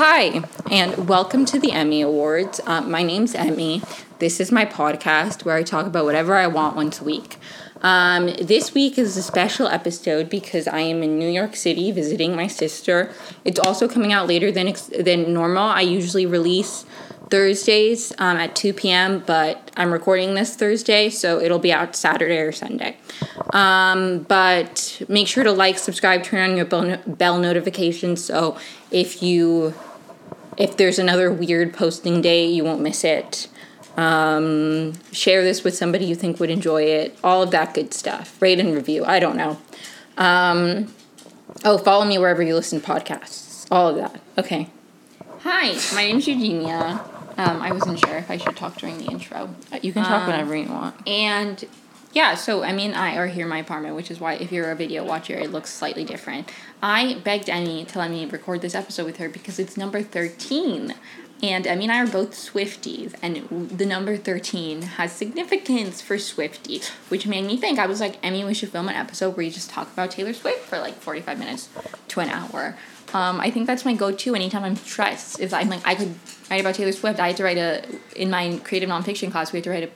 Hi, and welcome to the Emi Awards. Uh, my name's Emi. This is my podcast where I talk about whatever I want once a week. Um, this week is a special episode because I am in New York City visiting my sister. It's also coming out later than than normal. I usually release Thursdays um, at 2 p.m., but I'm recording this Thursday, so it'll be out Saturday or Sunday. Um, but make sure to like, subscribe, turn on your bell, no- bell notifications so if you if there's another weird posting day, you won't miss it. Um, share this with somebody you think would enjoy it. All of that good stuff. Rate and review. I don't know. Um, oh, follow me wherever you listen to podcasts. All of that. Okay. Hi, my name's Eugenia. Um, I wasn't sure if I should talk during the intro. You can talk Um, whenever you want. And yeah, so I mean, I are here in my apartment, which is why if you're a video watcher, it looks slightly different. I begged Emi to let me record this episode with her because it's number 13. And Emi and I are both Swifties, and the number 13 has significance for Swifties, which made me think. I was like, Emi, we should film an episode where you just talk about Taylor Swift for like 45 minutes to an hour. Um, I think that's my go-to anytime I'm stressed. Is I'm like I could write about Taylor Swift. I had to write a in my creative nonfiction class. We had to write a,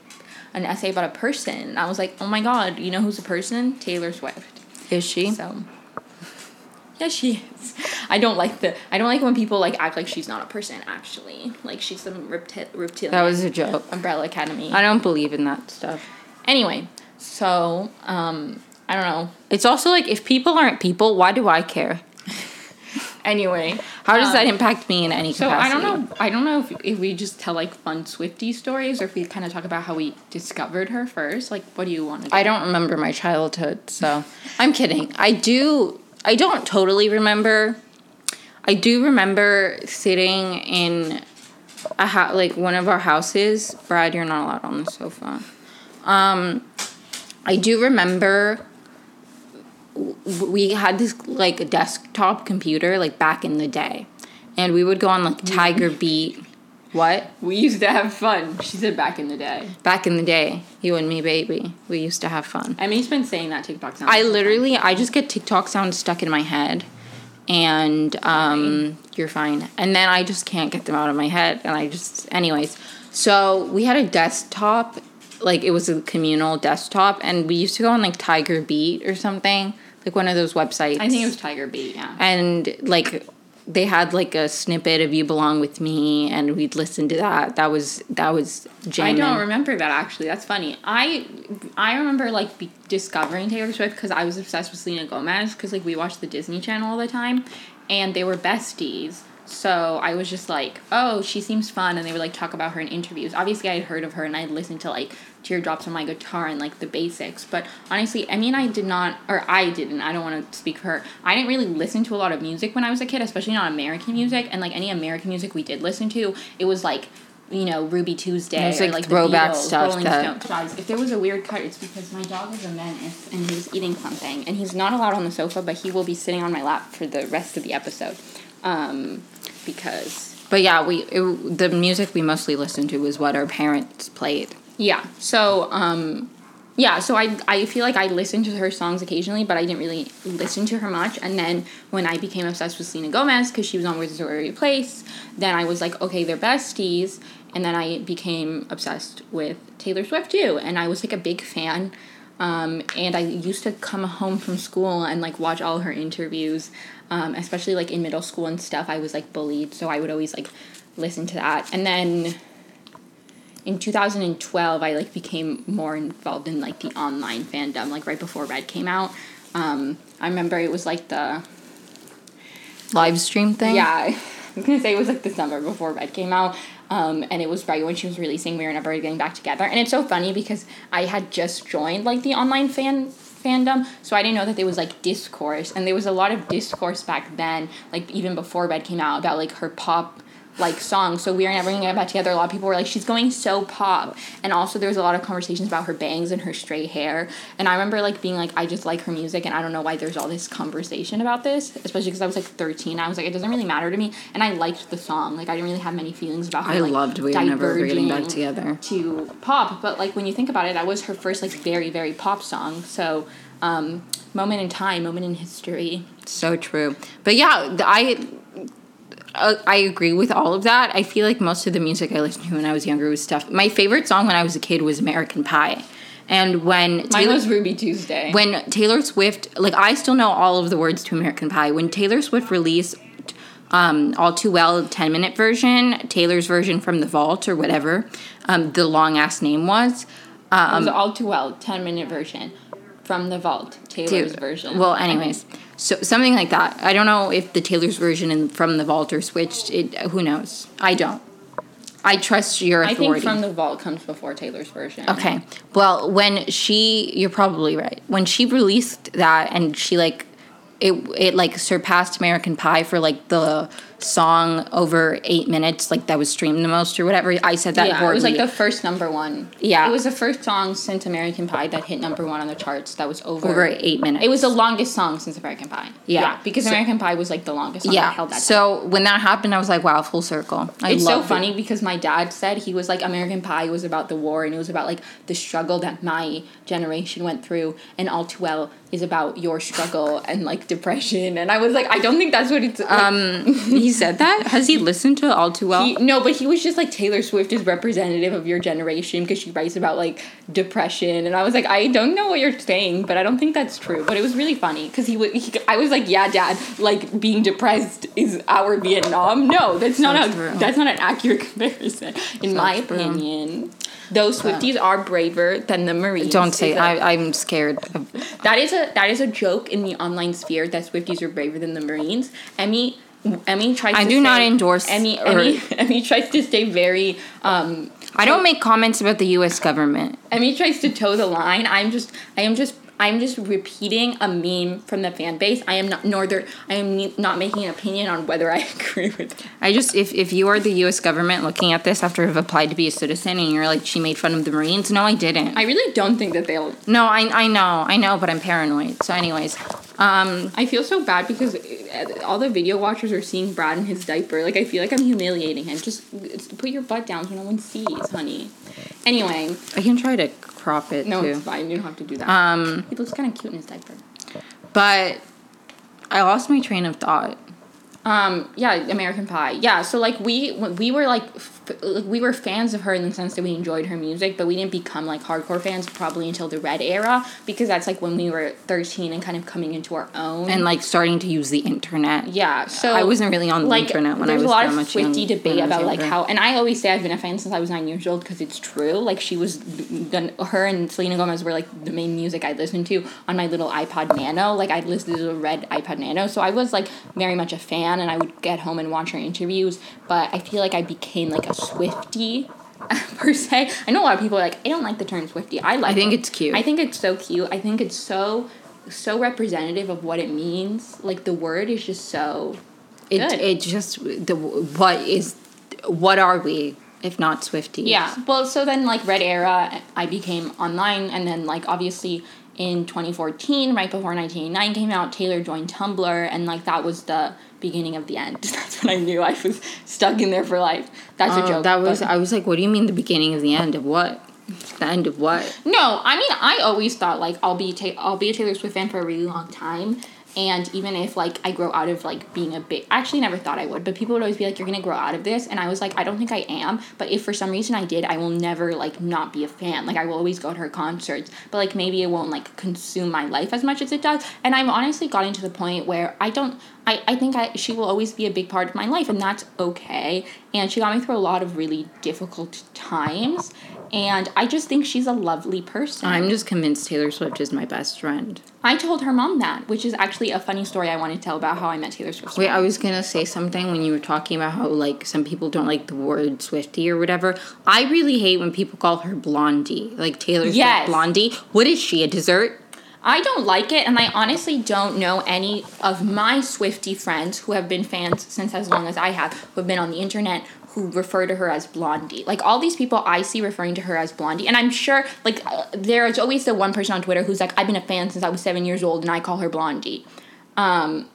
an essay about a person. And I was like, oh my god, you know who's a person? Taylor Swift. Is she? So. Yeah, she is. I don't like the. I don't like when people like act like she's not a person. Actually, like she's some repti- reptilian. That was a joke. Umbrella Academy. I don't believe in that stuff. Anyway, so um, I don't know. It's also like if people aren't people, why do I care? Anyway, How does um, that impact me in any So capacity? I don't know. I don't know if, if we just tell like fun Swifty stories or if we kind of talk about how we discovered her first. Like, what do you want to? do? I don't remember my childhood, so I'm kidding. I do. I don't totally remember. I do remember sitting in a ha- like one of our houses. Brad, you're not allowed on the sofa. Um, I do remember we had this like desktop computer like back in the day, and we would go on like Tiger Beat. What? We used to have fun. She said back in the day. Back in the day, you and me, baby, we used to have fun. I mean, he's been saying that TikTok sound. I literally, I just get TikTok sounds stuck in my head, and um, you're fine. And then I just can't get them out of my head, and I just, anyways. So we had a desktop, like it was a communal desktop, and we used to go on like Tiger Beat or something, like one of those websites. I think it was Tiger Beat. Yeah. and like they had like a snippet of "You Belong with Me," and we'd listen to that. That was that was I don't remember that actually. That's funny. I I remember like be- discovering Taylor Swift because I was obsessed with Selena Gomez because like we watched the Disney Channel all the time, and they were besties. So I was just like, oh, she seems fun, and they would like talk about her in interviews. Obviously, I had heard of her, and I had listened to like teardrops on my guitar and like the basics. But honestly, Emi and I did not, or I didn't. I don't want to speak for her. I didn't really listen to a lot of music when I was a kid, especially not American music. And like any American music we did listen to, it was like. You know, Ruby Tuesday was, or like, like the throwback Beatles, stuff Rolling that- Stones. If there was a weird cut, it's because my dog is a menace and he's eating something, and he's not allowed on the sofa, but he will be sitting on my lap for the rest of the episode, um, because But yeah, we it, the music we mostly listened to was what our parents played. yeah. So um, yeah. So I I feel like I listened to her songs occasionally, but I didn't really listen to her much. And then when I became obsessed with Selena Gomez because she was on Wizards of Waverly Place, then I was like, okay, they're besties. And then I became obsessed with Taylor Swift too, and I was like a big fan. Um, and I used to come home from school and like watch all her interviews, um, especially like in middle school and stuff. I was like bullied, so I would always like listen to that. And then in 2012, I like became more involved in like the online fandom, like right before Red came out. Um, I remember it was like the Live stream thing. yeah, was gonna say it was like the summer before Red came out. Um, and it was right when she was releasing We Were Never Getting Back Together. And it's so funny because I had just joined like the online fan fandom, so I didn't know that there was like discourse. And there was a lot of discourse back then, like even before Red came out, about like her pop like song. So We Are Never Gonna Get Back Together, a lot of people were like, she's going so pop. And also there was a lot of conversations about her bangs and her straight hair. And I remember like being like, I just like her music and I don't know why there's all this conversation about this, especially because I was like 13. I was like, it doesn't really matter to me. And I liked the song. Like I didn't really have many feelings about her. I like, loved We Are Never Getting Back Together. To pop. But like when you think about it, that was her first like very, very pop song. So um, moment in time, moment in history. So true. But yeah, I uh, I agree with all of that. I feel like most of the music I listened to when I was younger was stuff. My favorite song when I was a kid was American Pie. And when Mine Taylor, was Ruby Tuesday. when Taylor Swift, like I still know all of the words to American Pie. When Taylor Swift released um, All Too Well 10 minute version, Taylor's version from the vault or whatever, um, the long ass name was. it was all too well, ten minute version from the vault, Taylor's Taylor- version. Well, anyways, so something like that. I don't know if the Taylor's version and from the vault are switched. It, who knows? I don't. I trust your authority. I think from the vault comes before Taylor's version. Okay. Well, when she, you're probably right. When she released that and she like, it it like surpassed American Pie for like the song over eight minutes, like that was streamed the most or whatever. I said that. Yeah, it was like the first number one. Yeah. it was the first song since American Pie that hit number one on the charts. That was over. over eight minutes. It was the longest song since American Pie. Yeah. because So- American Pie was like the longest yeah. held that. So when that happened, I was like, wow, full circle. I it's so loved it. funny because my dad said he was like American Pie was about the war and it was about like the struggle that my generation went through and all too well is about your struggle and like depression and I was like I don't think that's what it's like, Um, said that. Has he listened to it All Too Well? he, no but he was just like Taylor Swift is representative of your generation because she writes about like depression and I was like I don't know what you're saying but I don't think that's true but it was really funny because he was he, I was like yeah dad like being depressed is our Vietnam no that's not So a true. that's not an accurate comparison in So my true. opinion. Those Swifties are braver than the Marines. Don't say. That- I, I'm scared. That is a that is a joke in the online sphere that Swifties are braver than the Marines. Emi Emi tries. I to do not endorse Emi. or- Emi Emi tries to stay very. Um, I don't make comments about the U.S. government. Emi tries to toe the line. I'm just. I am just. I'm just repeating a meme from the fan base. I am not northern. I am ne- not making an opinion on whether I agree with. it. I just if if you are the U.S. government looking at this after have applied to be a citizen and you're like she made fun of the Marines, no, I didn't. I really don't think that they'll no, I I know, I know, but I'm paranoid. So, anyways, um, I feel so bad because uh, all the video watchers are seeing Brad in his diaper. Like I feel like I'm humiliating him. Just put your butt down so no one sees, honey. Anyway, I can try to crop it no, too. it's fine. You don't have to do that. Um, he looks kind of cute in his diaper. but I lost my train of thought. Um, yeah, American Pie. Yeah, so like we we were like, f- like we were fans of her in the sense that we enjoyed her music, but we didn't become like hardcore fans probably until the Red era because that's like when we were thirteen and kind of coming into our own. and like starting to use the internet. yeah, so I wasn't really on the like internet when I was a lot that of much young- Swifty when I debate about like how, and I always say I've been a fan since I was nine years old because it's true. Like she was, her and Selena Gomez were like the main music I listened to on my little iPod Nano. Like I listened to the red iPod Nano, so I was like very much a fan, and I would get home and watch her interviews. But I feel like I became like a Swifty. Per se, I know a lot of people are like, I don't like the term Swifty. I like. I think it. it's cute. I think it's so cute. I think it's so, so representative of what it means. Like the word is just so It Good. it just the what is what are we if not Swifties? Yeah. Well, so then like Red Era, I became online, and then like obviously in 2014, right before 1989 came out, Taylor joined Tumblr, and like that was the beginning of the end. That's when I knew I was stuck in there for life. That's a Oh, joke. that was but- I was like, what do you mean the beginning of the end of what? The end of what? No, I mean I always thought like I'll be ta- I'll be a Taylor Swift fan for a really long time. And even if like I grow out of like being a big, I actually never thought I would, but people would always be like, "You're gonna grow out of this," and I was like, "I don't think I am." But if for some reason I did, I will never like not be a fan. Like I will always go to her concerts, but like maybe it won't like consume my life as much as it does. And I've honestly gotten to the point where I don't. I, I think I she will always be a big part of my life, and that's okay. And she got me through a lot of really difficult times, and I just think she's a lovely person. I'm just convinced Taylor Swift is my best friend. I told her mom that, which is actually a funny story I want to tell about how I met Taylor Swift. Wait, I was gonna say something when you were talking about how like some people don't like the word Swifty or whatever. I really hate when people call her Blondie, like Taylor Swift Yes. Blondie. What is she? A dessert? I don't like it, and I honestly don't know any of my Swifty friends who have been fans since as long as I have, who have been on the internet, who refer to her as Blondie. Like all these people I see referring to her as Blondie, and I'm sure like uh, there's always the one person on Twitter who's like, I've been a fan since I was seven years old, and I call her Blondie. Um,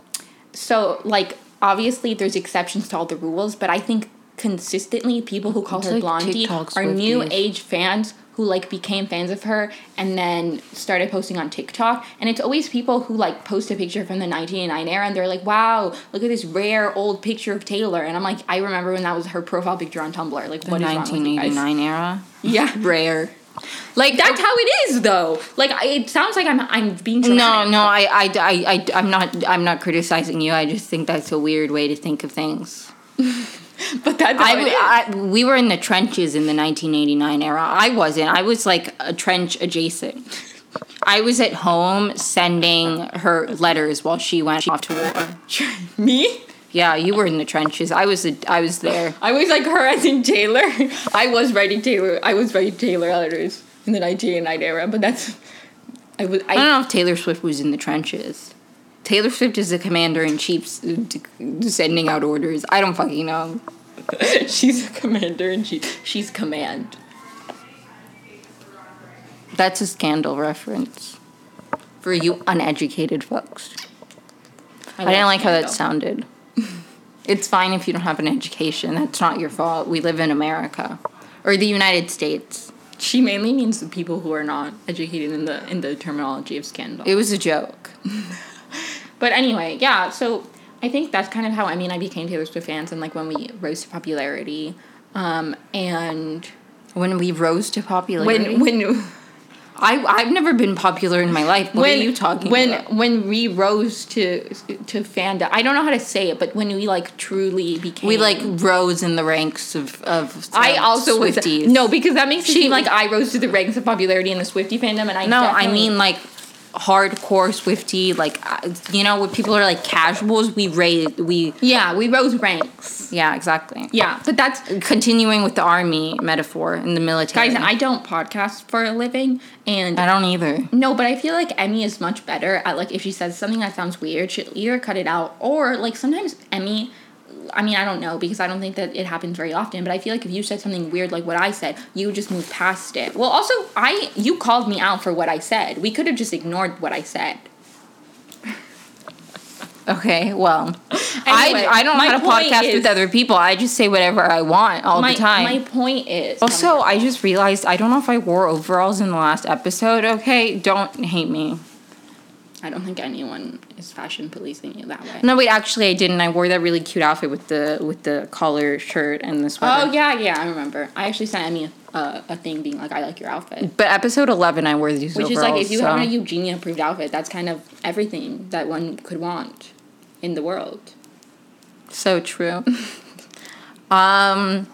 so like obviously there's exceptions to all the rules, but I think consistently people who call It's her like Blondie are new age fans who like became fans of her and then started posting on TikTok. And it's always people who like post a picture from the 1989 era and they're like, wow, look at this rare old picture of Taylor. And I'm like, I remember when that was her profile picture on Tumblr. Like, The what is wrong with you guys? 1989 era. Yeah. Rare. Like, that's how it is though. Like, it sounds like I'm, I'm being No, dramatic. no, I, I, I, I, I'm not, I'm not criticizing you. I just think that's a weird way to think of things. But that how it is. I, I, we were in the trenches in the 1989 era. I wasn't. I was like a trench adjacent. I was at home sending her letters while she went off to war. Me? Yeah, you were in the trenches. I was. A, I was there. I was like her as in Taylor. I was writing Taylor. I was writing Taylor letters in the 1989 era, but that's. I was. I don't know if Taylor Swift was in the trenches. Taylor Swift is the commander in chief, sending out orders. I don't fucking know. she's a commander and she she's command. That's a scandal reference for you uneducated folks. I, didn't like how that sounded. it's fine if you don't have an education. That's not your fault. We live in America or the United States. She mainly means the people who are not educated in the in the terminology of scandal. It was a joke. But anyway, yeah. So I think that's kind of how Emi and I became Taylor Swift fans, and like when we rose to popularity, um, and When we rose to popularity. when when I I've never been popular in my life. What when are you talking when about? when we rose to to fandom. I don't know how to say it, but when we like truly became, We like rose in the ranks of of. I of also was Swifties. no because that makes it She- seem like I rose to the ranks of popularity in the Swifty fandom, and I No, I mean like hardcore Swifty. Like uh, you know, when people are like casuals, we raised we. yeah, we rose ranks. Yeah, exactly. Yeah, but that's Continuing with the army metaphor in the military. guys. I don't podcast for a living, and I don't either. No, but I feel like Emi is much better at like if she says something that sounds weird, she'll either cut it out or like sometimes Emi. I mean, I don't know because I don't think that it happens very often. But I feel like if you said something weird like what I said, you would just move past it. Well, also, I you called me out for what I said. We could have just ignored what I said. Okay, well, Anyway, I I don't how to podcast is- with other people. I just say whatever I want all my the time. my point is oh also, I just realized I don't know if I wore overalls in the last episode. Okay, don't hate me. I don't think anyone is fashion policing you that way. No, wait, actually, I didn't. I wore that really cute outfit with the with the collar shirt and the sweater. Oh yeah, yeah, I remember. I actually sent Emi a, a thing being like, "I like your outfit." But episode eleven, I wore these Which is like if you so- have a Eugenia approved outfit, that's kind of everything that one could want in the world. So true. um,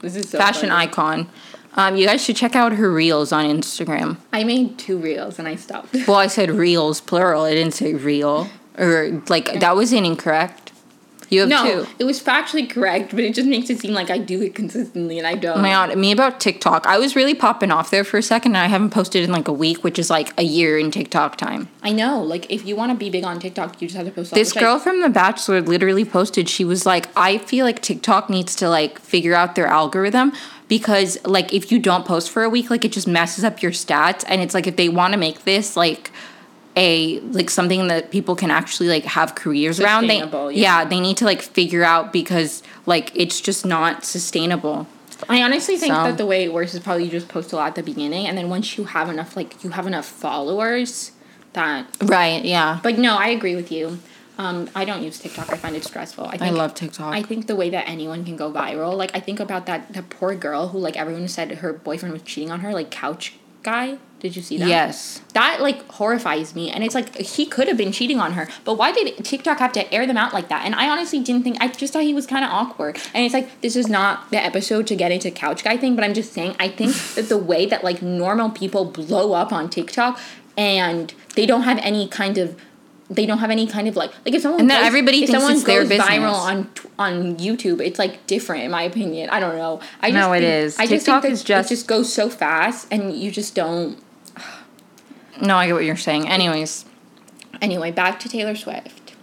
This is so fashion funny. icon. Um, you guys should check out her reels on Instagram. I made two reels and I stopped. Well, I said reels plural. I didn't say reel or like that was incorrect. You have no, two. it was factually correct, but it just makes it seem like I do it consistently and I don't. Oh my god, me about TikTok. I was really popping off there for a second, and I haven't posted in like a week, which is like a year in TikTok time. I know. Like, if you want to be big on TikTok, you just have to post. This which I- girl from The Bachelor literally posted, she was like, I feel like TikTok needs to like figure out their algorithm because like if you don't post for a week, like it just messes up your stats. And it's like if they want to make this like a like something that people can actually like have careers around, they Sustainable, yeah. yeah. they need to like figure out because like it's just not sustainable. I honestly think So- that the way it works is probably you just post a lot at the beginning, and then once you have enough, like you have enough followers, that. Right, yeah. But no, I agree with you. Um, I don't use TikTok. I find it stressful. I, think, I love TikTok. I think the way that anyone can go viral, like I think about that that poor girl who like everyone said her boyfriend was cheating on her, like couch guy. Did you see that? yes. That like horrifies me, and it's like he could have been cheating on her, but why did TikTok have to air them out like that? And I honestly didn't think. I just thought he was kind of awkward, and it's like this is not the episode to get into couch guy thing, but I'm just saying I think that the way that like normal people blow up on TikTok and they don't have any kind of. They don't have any kind of like like if someone And then goes- everybody if thinks someone it's their goes business. viral on on YouTube it's like different in my opinion I don't know I just No, it think, is. I just TikTok think that is just- it just goes so fast and you just don't No, I get what you're saying. Anyways, anyway back to Taylor Swift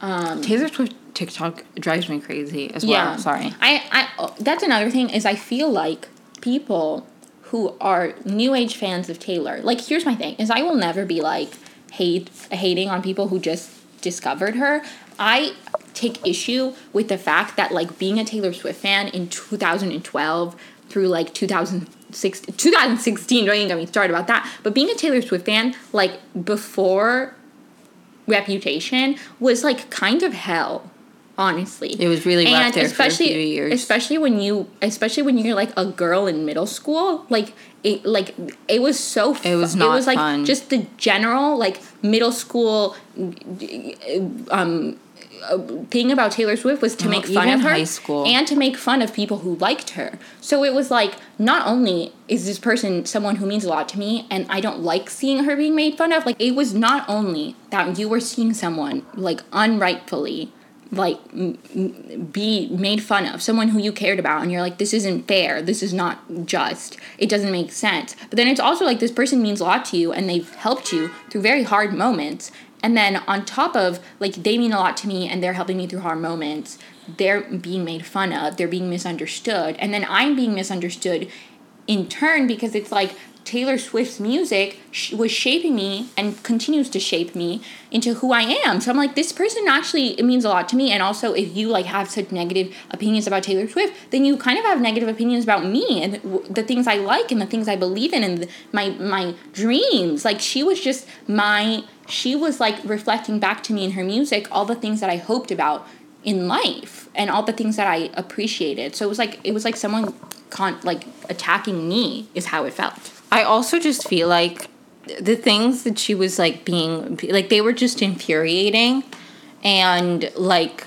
um Taylor Swift TikTok drives me crazy as well. Sorry. I, I oh, that's another thing is I feel like people who are new age fans of Taylor. Like here's my thing is I will never be like hate hating on people who just discovered her. I take issue with the fact that like being a Taylor Swift fan in 2012 through like 2016, 2016, don't even get me started about that. But being a Taylor Swift fan, like before Reputation, was like kind of hell. Honestly, It was really rough and there for a especially few years. especially when you especially when you're like a girl in middle school, like it like it was so It was not it was like fun. just the general like middle school um thing about Taylor Swift was to Well, make fun of her high school. and to make fun of people who liked her. So it was like not only is this person someone who means a lot to me and I don't like seeing her being made fun of, like it was not only that you were seeing someone like unrightfully like be made fun of someone who you cared about and you're like this isn't fair this is not just it doesn't make sense. But then it's also like this person means a lot to you and they've helped you through very hard moments and then on top of like they mean a lot to me and they're helping me through hard moments they're being made fun of they're being misunderstood and then i'm being misunderstood in turn because it's like Taylor Swift's music sh- was shaping me and continues to shape me into who I am. So I'm like, this person actually it means a lot to me. And also, if you like have such negative opinions about Taylor Swift, then you kind of have negative opinions about me and w- the things I like and the things I believe in and my my dreams. Like she was just my she was like reflecting back to me in her music all the things that I hoped about in life and all the things that I appreciated. So it was like it was like someone con- like attacking me is how it felt. I also just feel like the things that she was like being like they were just infuriating and like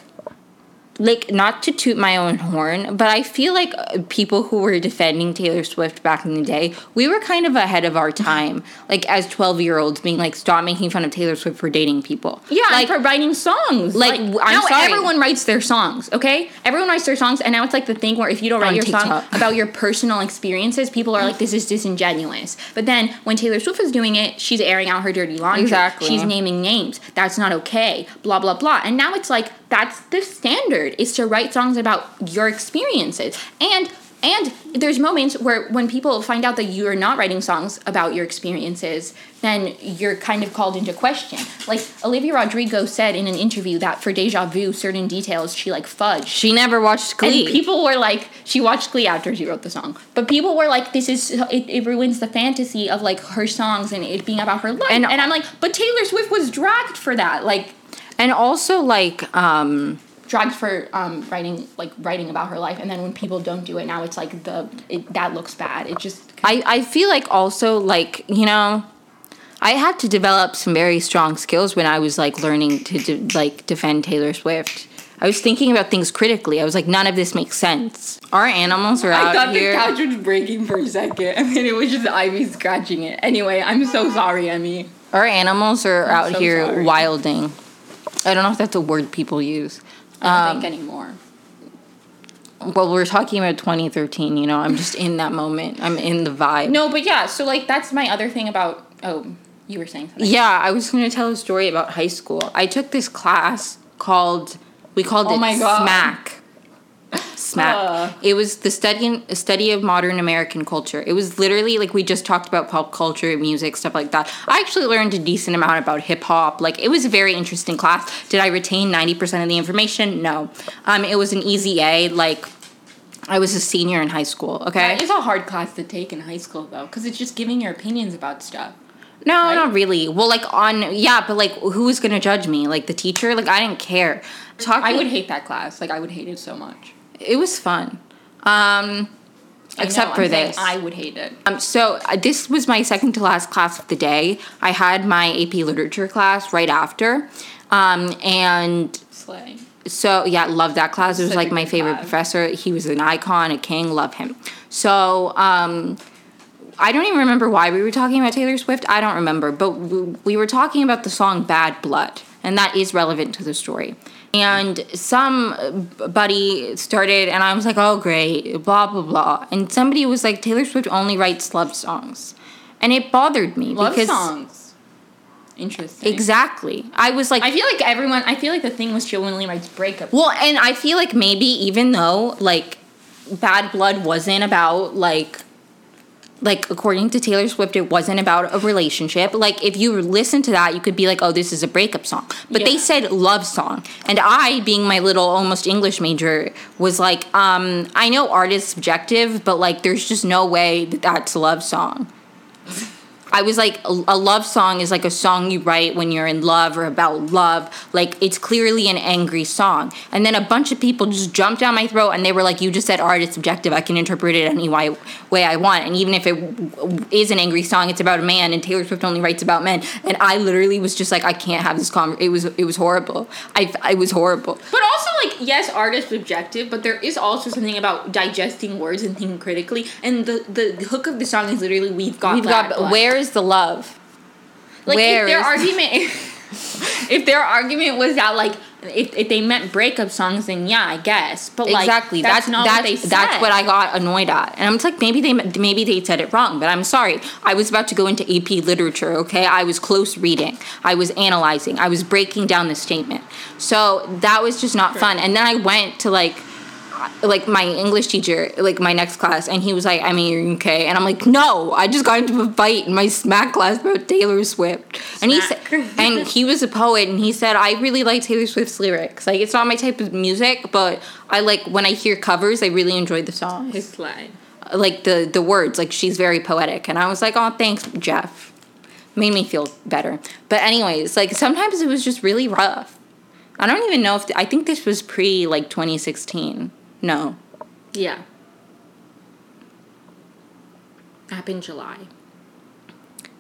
like not to toot my own horn, but I feel like uh, people who were defending Taylor Swift back in the day, we were kind of ahead of our time. Like as 12-year-olds being like stop making fun of Taylor Swift for dating people. Yeah, like for writing songs. like, Like, I'm now sorry. everyone writes their songs. Okay, everyone writes their songs, and now it's like the thing where if you don't write On your song about your personal experiences, people are like, "This is disingenuous." But then when Taylor Swift is doing it, she's airing out her dirty laundry. Exactly. She's naming names. That's not okay. Blah blah blah. And now it's like that's the standard is to write songs about your experiences and. And there's moments where when people find out that you are not writing songs about your experiences, then you're kind of called into question. Like Olivia Rodrigo said in an interview that for Deja Vu, certain details she like fudged. she never watched Glee. And people were like, she watched Glee after she wrote the song. But people were like, this is, it, it ruins the fantasy of like her songs and it being about her life. And- And, I'm like, but Taylor Swift was dragged for that. Like, and also like um dragged for um, writing like writing about her life and then when people don't do it now it's like the it, that looks bad. It just I, I feel like also like you know i had to develop some very strong skills when i was like learning to de- like defend taylor swift. I was thinking about things critically. I was like none of this makes sense. Our animals are out I thought here. the couch was breaking for a second. I mean it was just Ivy scratching it. Anyway I'm so sorry Emi. Our animals are out so here sorry. wilding i don't know if that's a word people use I don't Um, think anymore well we're talking about 2013 you know i'm just in that moment i'm in the vibe no but yeah so like that's my other thing about oh you were saying something Yeah, I was going to tell a story about high school. I took this class called we called Oh it my God. Smack. Smack. Uh. It was the study a study of modern American culture. It was literally like we just talked about pop culture, music, stuff like that. I actually learned a decent amount about hip hop. Like it was a very interesting class. Did I retain 90% of the information? No. Um it was an easy A like I was a senior in high school, okay? Is a hard class to take in high school though because it's just giving your opinions about stuff No, right? not really. Well, like on yeah, but like who's gonna judge me? Like the teacher? Like I didn't care. Talking, I would hate that class like I would hate it so much It was fun, um, except know, for I'm this. I would hate it um, so uh, this was my second to last class of the day. I had my AP Literature class right after, um, and slay so yeah, love that class. It was Such like my favorite class. professor. He was an icon, a king. Love him. So um, I don't even remember why we were talking about Taylor Swift. I don't remember, but we, we were talking about the song "Bad Blood," and that is relevant to the story. And somebody started, and I was like, "Oh, great!" Blah blah blah. And somebody was like, "Taylor Swift only writes love songs," and it bothered me love because songs interesting exactly. I was like, I feel like everyone. I feel like the thing was she only writes breakup. Well, and I feel like maybe even though like Bad Blood wasn't about like like according to Taylor Swift, it wasn't about a relationship. Like if you listen to that, you could be like, "Oh, this is a breakup song," but they said love song, and I, being my little almost English major, was like, um, "I know art is subjective, but like, there's just no way that that's a love song." I was like, a, love song is like a song you write when you're in love or about love. Like, it's clearly an angry song. And then a bunch of people just jumped down my throat and they were like, You just said art is subjective. I can interpret it any way, way I want. And even if it is an angry song, it's about a man, and Taylor Swift only writes about men. And I literally was just like, I can't have this conversation. It was, it was horrible. I, it was horrible. But also, like, yes, art is subjective, but there is also something about digesting words and thinking critically. And the, the hook of the song is literally, we've got We've bad got, blood." where is the love? like, where if their argument, if their argument was that, like, if, if they meant breakup songs, then yeah, I guess. But, like, exactly. that's, that's not that's, what they said. that's what I got annoyed at. And I'm like maybe they maybe they said it wrong but I'm sorry. I was about to go into AP literature okay? I was close reading. I was analyzing. I was breaking down the statement. So that was just not fun. And then I went to like like my English teacher, like my next class, and he was like, I mean, you're okay. And I'm like, no, I just got into a fight in my smack class about Taylor Swift. And he said, and he was a poet, and he said, I really like Taylor Swift's lyrics. Like, it's not my type of music, but I like when I hear covers, I really enjoy the songs. His line. Uh, like the the words, like she's very poetic. And I was like, oh, thanks, Jeff. Made me feel better. But anyways, like sometimes it was just really rough. I don't even know if I think this was pre like 2016. No, Yeah. Happened July.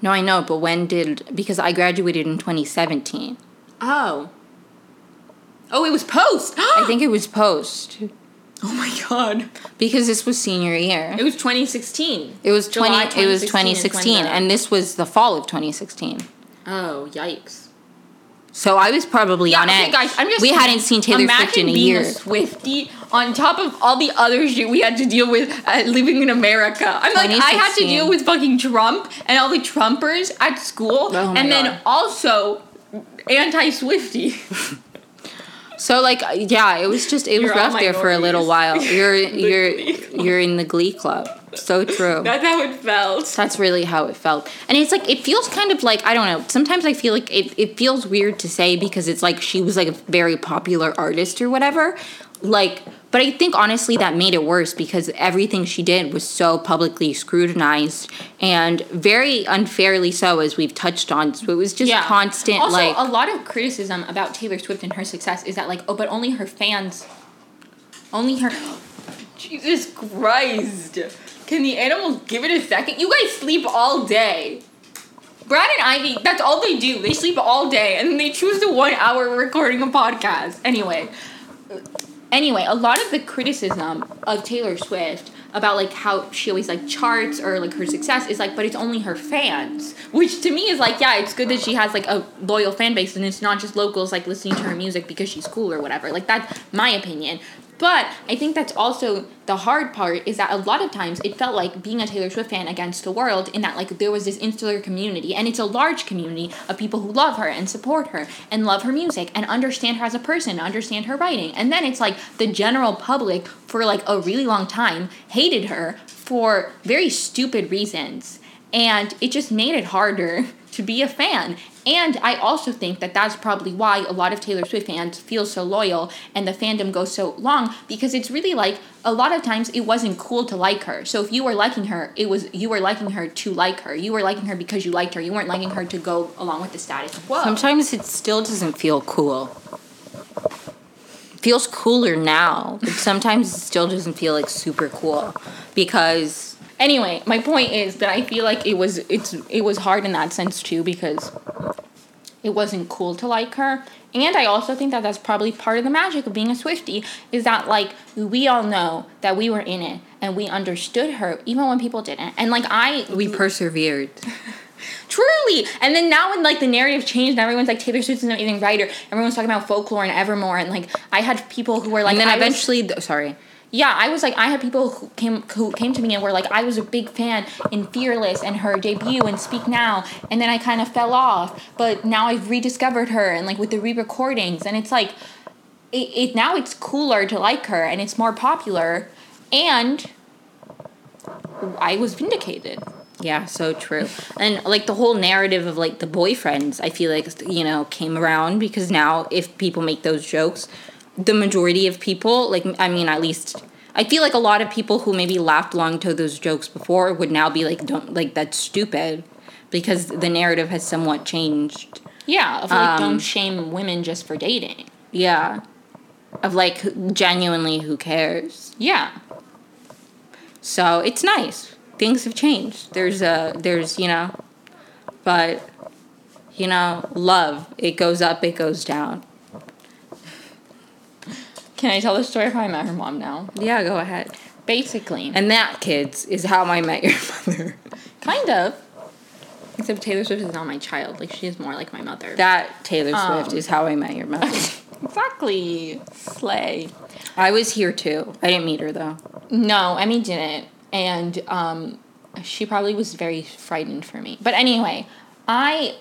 No, I know, but when did because I graduated in 2017. Oh. Oh, it was post. I think it was post Oh my god. because this was senior year. It was 2016. It was 20 July it was 2016 is 2016 when the- and this was the fall of 2016. Oh, yikes. So I was probably on okay, edge. guys, I'm just we hadn't seen Taylor Swift in a being year. A Swifty on top of all the other shit we had to deal with uh, living in America. I'm like, I had to deal with fucking Trump and all the Trumpers at school, Oh and then also anti-Swifty. So like uh, yeah, it was just it was You're rough there for a little while. You're you're you're in the Glee Club. So true. That's how it felt. That's really how it felt. And it's like, it feels kind of like, I don't know, sometimes I feel like it, it feels weird to say because it's like she was like a very popular artist or whatever. Like, but I think honestly that made it worse because everything she did was so publicly scrutinized and very unfairly so, as we've touched on. So it was just constant, Also, like. a lot of criticism about Taylor Swift and her success is that like, oh, but only her fans, only her. Jesus Christ! Can the animals give it a second? You guys sleep all day. Brad and Ivy, that's all they do. They sleep all day, and they choose the one hour recording a podcast. Anyway, anyway, a lot of the criticism of Taylor Swift about like how she always like charts or like her success is like, but it's only her fans, which to me is like, yeah, it's good that she has like a loyal fan base and it's not just locals like listening to her music because she's cool or whatever. Like that's my opinion. But I think that's also the hard part is that a lot of times it felt like being a Taylor Swift fan against the world in that like there was this insular community and it's a large community of people who love her and support her and love her music and understand her as a person, understand her writing. And then it's like the general public for like a really long time hated her for very stupid reasons. And it just made it harder to be a fan. And I also think that that's probably why a lot of Taylor Swift fans feel so loyal and the fandom goes so long because it's really like a lot of times it wasn't cool to like her. So if you were liking her, it was you were liking her to like her. You were liking her because you liked her. You weren't liking her to go along with the status quo. Sometimes it still doesn't feel cool. It feels cooler now, but sometimes it still doesn't feel like super cool because anyway, my point is that I feel like it was it's it was hard in that sense too because it wasn't cool to like her. And I also think that that's probably part of the magic of being a Swifty is that like we all know that we were in it and we understood her even when people didn't. And like I we persevered. truly and then now when like the narrative changed and everyone's like Taylor Swift's an amazing writer, everyone's talking about folklore and Evermore and like I had people who were like And then I was- eventually, th- sorry, yeah, I was like, I had people who came who came to me and were like, I was a big fan in Fearless and her debut and Speak Now, and then I kind of fell off, but now I've rediscovered her and like with the re-recordings, and it's like, it, it now it's cooler to like her and it's more popular, and I was vindicated. Yeah, so true. And like the whole narrative of like the boyfriends, I feel like you know came around because now if people make those jokes, the majority of people, like I mean, at least I feel like a lot of people who maybe laughed along to those jokes before would now be like, don't like that's stupid, because the narrative has somewhat changed. Yeah, of like Um, don't shame women just for dating. Yeah, of like genuinely who cares. Yeah. So it's nice. Things have changed. There's a there's you know, but you know, love it goes up, it goes down. Can I tell the story of how I met her mom now? Yeah, go ahead. Basically. And that, kids, is how I met your mother. kind of. Except Taylor Swift is not my child. Like she is more like my mother. That Taylor Um. Swift is how I met your mother. exactly. Slay. I was here too. I didn't meet her though. No, Emi didn't. And um she probably was very frightened for me. But anyway, I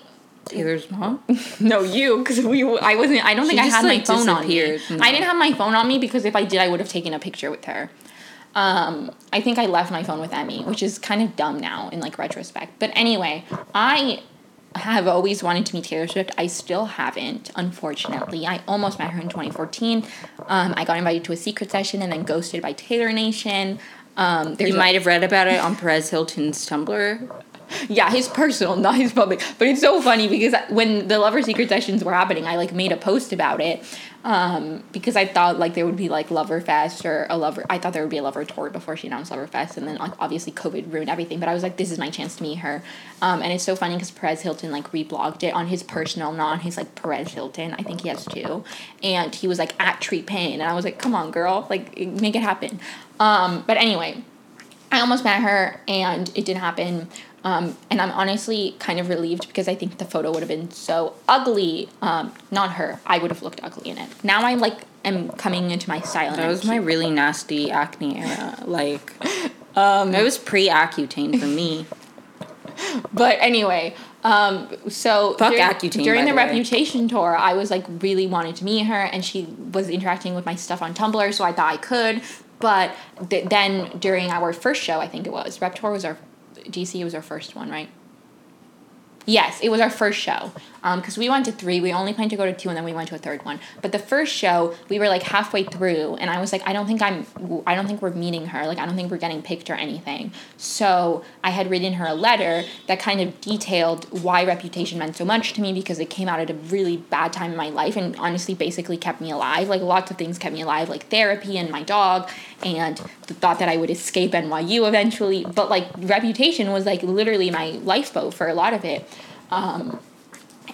Taylor's mom. no you because we I wasn't I don't think She I had my phone on me. I didn't have my phone on me because if I did I would have taken a picture with her. Um, I think I left my phone with Emi, which is kind of dumb now in like retrospect. But anyway, I have always wanted to meet Taylor Swift. I still haven't, unfortunately. I almost met her in 2014. Um, I got invited to a secret session and then ghosted by Taylor Nation. Um, You a- might have read about it on Perez Hilton's Tumblr. yeah, his personal, not his public. But it's so funny because when the lover secret sessions were happening, I like made a post about it um, because I thought like there would be like Lover Fest or a lover. I thought there would be a lover tour before she announced Lover Fest, and then like obviously COVID ruined everything. But I was like, this is my chance to meet her, um, and it's so funny because Perez Hilton like reblogged it on his personal, not on his like Perez Hilton. I think he has two, and he was like at Tree Paine, and I was like, come on, girl, like make it happen. Um, but anyway, I almost met her and it didn't happen. Um, and I'm honestly kind of relieved because I think the photo would have been so ugly. Um, not her. I would have looked ugly in it. Now I like am coming into my style. That was my really nasty acne era. Like, um, it was pre Accutane for me. But anyway, um, so Fuck during, Accutane, during the the. Reputation tour, I was like really wanted to meet her, and she was interacting with my stuff on Tumblr, so I thought I could. But th- then during our first show, I think it was Rep Tour was our DC was our first one, right? Yes, it was our first show. Because we went to three, we only planned to go to two, and then we went to a third one. But the first show, we were like halfway through, and I was like, I don't think I'm, I don't think we're meeting her. Like, I don't think we're getting picked or anything. So I had written her a letter that kind of detailed why Reputation meant so much to me because it came out at a really bad time in my life, and honestly, basically kept me alive. Like lots of things kept me alive, like therapy and my dog, and the thought that I would escape NYU eventually. But like Reputation was like literally my lifeboat for a lot of it. Um,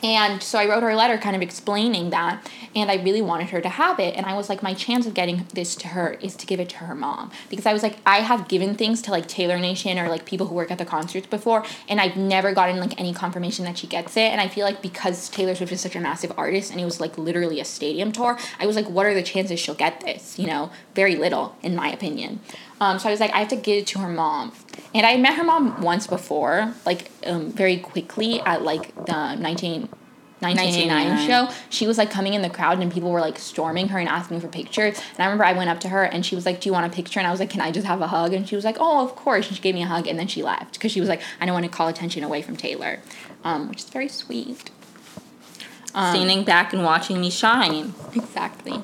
and so I wrote her a letter kind of explaining that, and I really wanted her to have it. And I was like, my chance of getting this to her is to give it to her mom. Because I was like, I have given things to like Taylor Nation or like people who work at the concerts before, and I've never gotten like any confirmation that she gets it. And I feel like because Taylor Swift is such a massive artist and it was like literally a stadium tour, I was like, what are the chances she'll get this? You know, very little, in my opinion. Um, so I was like, I have to give it to her mom. And I met her mom once before, like um, very quickly at like the 19, 1989 1989. show. She was like coming in the crowd and people were like storming her and asking for pictures. And I remember I went up to her and she was like, Do you want a picture? And I was like, Can I just have a hug? And she was like, Oh, of course. And she gave me a hug and then she left because she was like, I don't want to call attention away from Taylor, um, which is very sweet. Um, Standing back and watching me shine. Exactly.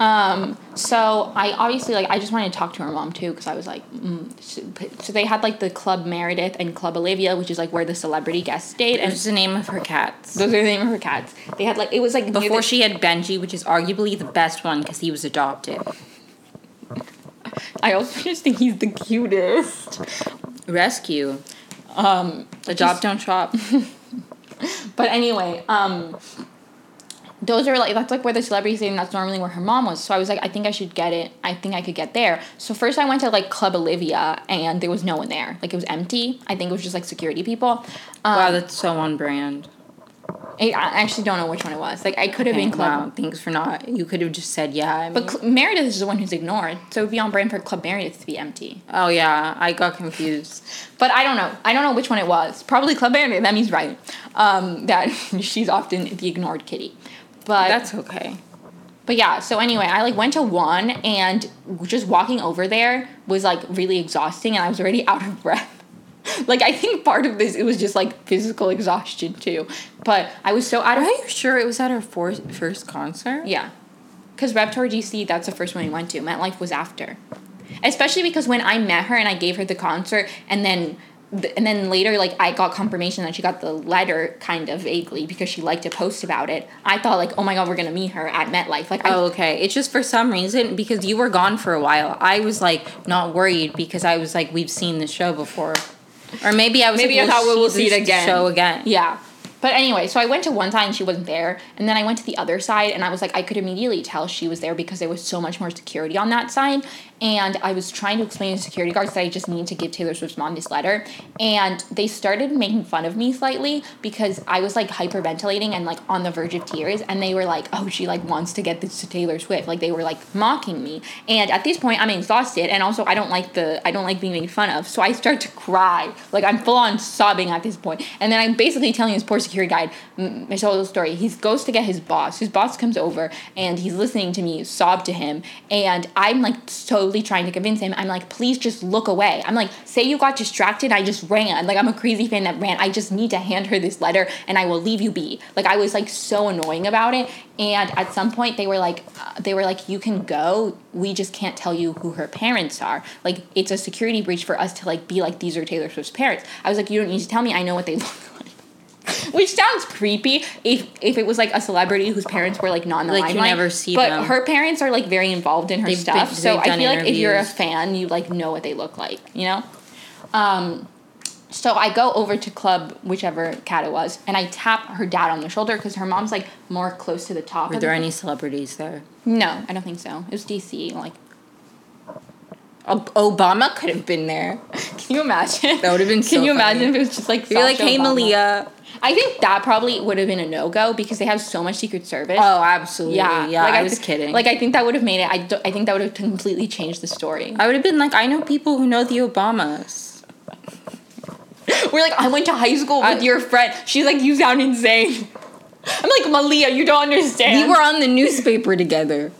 Um, so I obviously like I just wanted to talk to her mom too because I was like, mm. so, so they had like the Club Meredith and Club Olivia, which is like where the celebrity guests stayed, and was the name of her cats. those are the name of her cats. They had like it was like Before the- she had Benji, which is arguably the best one because he was adopted. I also just think he's the cutest. Rescue. Um, Adopt, don't shop. But anyway, um, those are like that's like where the celebrity thing that's normally where her mom was. So I was like, I think I should get it. I think I could get there. So first I went to like Club Olivia, and there was no one there. Like it was empty. I think it was just like security people. Um, wow, that's so on brand. I, actually don't know which one it was. Like I could have Okay, been Club. wow, thanks for not. You could have just said yeah. I mean, But Cl- Meredith is the one who's ignored, so it would be on brand for Club Meredith to be empty. oh yeah, I got confused. But I don't know. I don't know which one it was. Probably Club Meredith. That means right. Um, that she's often the ignored kitty. But That's okay. But yeah, so anyway, I like went to one and just walking over there was like really exhausting and I was already out of breath. like I think part of this it was just like physical exhaustion too. But I was so out of Are you sure it was at her for- first concert? Yeah. Because Rep Tour DC, that's the first one we went to. MetLife was after. Especially because when I met her and I gave her the concert, and then and then later, like I got confirmation that she got the letter, kind of vaguely, because she liked to post about it. I thought like, oh my god, we're gonna meet her at MetLife. Like, I, Oh, okay. It's just for some reason because you were gone for a while. I was like not worried because I was like we've seen the show before, or maybe I was Maybe like, I thought we will see it again. Show again. Yeah. But anyway, so I went to one side and she wasn't there, and then I went to the other side and I was like, I could immediately tell she was there because there was so much more security on that side, and I was trying to explain to security guards that I just need to give Taylor Swift's mom this letter, and they started making fun of me slightly because I was like hyperventilating and like on the verge of tears, and they were like, oh, she like wants to get this to Taylor Swift, like they were like mocking me, and at this point I'm exhausted, and also I don't like the I don't like being made fun of, so I start to cry, like I'm full on sobbing at this point, and then I'm basically telling this poor security I told the story. He goes to get his boss. His boss comes over and he's listening to me sob to him, and I'm like totally trying to convince him. I'm like, please just look away. I'm like, say you got distracted. I just ran. Like I'm a crazy fan that ran. I just need to hand her this letter, and I will leave you be. Like I was like so annoying about it, and at some point they were like, uh, they were like, you can go. We just can't tell you who her parents are. Like it's a security breach for us to like be like these are Taylor Swift's parents. I was like, you don't need to tell me. I know what they look like. Which sounds creepy if if it was like a celebrity whose parents were like not in the Like, you never see but them. her parents are like very involved in her They've stuff. been- so I feel like if you're a fan, you like know what they look like, you know? Um so I go over to club whichever cat it was, and I tap her dad on the shoulder because her mom's like more close to the top. Were there the- any celebrities there? No, I don't think so. It was DC. Like, Obama could have been there. can you imagine? That would have been so Can you funny. imagine if it was just like You're like, hey, Obama? Malia. I think that probably would have been a no go because they have so much Secret Service. Oh, absolutely. Yeah, Yeah, like I, was th- kidding. Like I think that would have made it. I, do, I think that would have completely changed the story. I would have been like, I know people who know the Obamas. We're like, I went to high school with I- your friend. She's like, you sound insane. I'm like, Malia, you don't understand. We were on the newspaper together.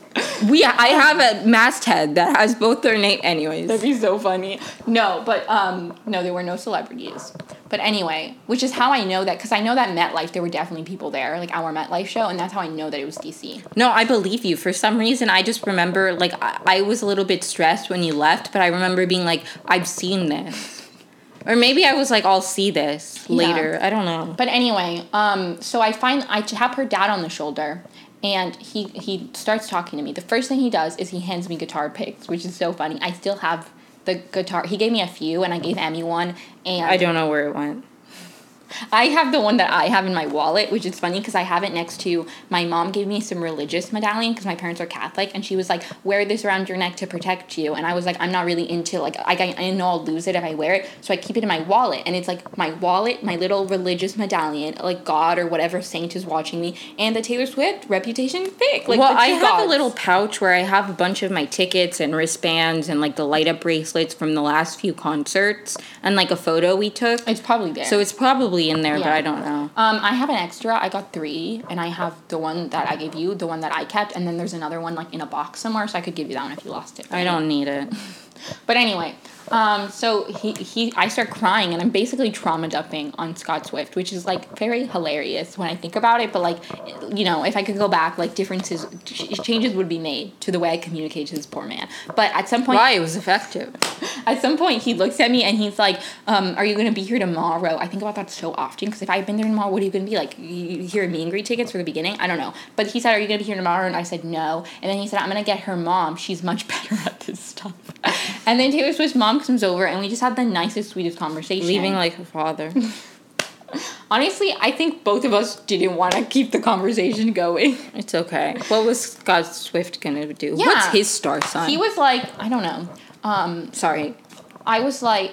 We, I have a masthead that has both their name. Anyways, That'd be so funny. No, but um, no, there were no celebrities. But anyway, which is how I know that because I know that MetLife there were definitely people there, like our MetLife show, and that's how I know that it was DC. No, I believe you. For some reason, I just remember like I, I was a little bit stressed when you left, but I remember being like, I've seen this, or maybe I was like, I'll see this Yeah. later. I don't know. But anyway, um, so I find I tap her dad on the shoulder, and he he starts talking to me. The first thing he does is he hands me guitar picks, which is so funny. I still have the guitar. He gave me a few, and I gave Emmy one, and I don't know where it went. I have the one that I have in my wallet, which is funny because I have it next to my mom gave me some religious medallion because my parents are Catholic, and she was like, "Wear this around your neck to protect you." And I was like, "I'm not really into like I I know I'll lose it if I wear it, so I keep it in my wallet." And it's like my wallet, my little religious medallion, like God or whatever saint is watching me, and the Taylor Swift Reputation pick. Like well, I have gods. a little pouch where I have a bunch of my tickets and wristbands and like the light up bracelets from the last few concerts and like a photo we took. It's probably there. So it's probably in there, but I don't know. Um, I have an extra. I got three, and I have the one that I gave you, the one that I kept, and then there's another one like in a box somewhere, so I could give you that one if you lost it. I don't need it. But anyway, um, so he, he I start crying and I'm basically trauma dumping on Scott Swift, which is like very hilarious when I think about it. But like, you know, if I could go back, like differences, ch- changes would be made to the way I communicate to this poor man. But at some point, Why? It was effective. at some point, he looks at me and he's like, um, "Are you gonna be here tomorrow?" I think about that so often because if I had been there tomorrow, what are you gonna be like? You hear meet and greet tickets for the beginning? I don't know. But he said, "Are you gonna be here tomorrow?" And I said, "No." And then he said, "I'm gonna get her mom. She's much better at this stuff." and then Taylor Swift's mom comes over and we just had the nicest, sweetest conversation. Leaving like her father. honestly, I think both of us didn't want to keep the conversation going. It's okay. What was Scott Swift gonna do? Yeah. What's his star sign? He was like, I don't know. Um, sorry. I was like,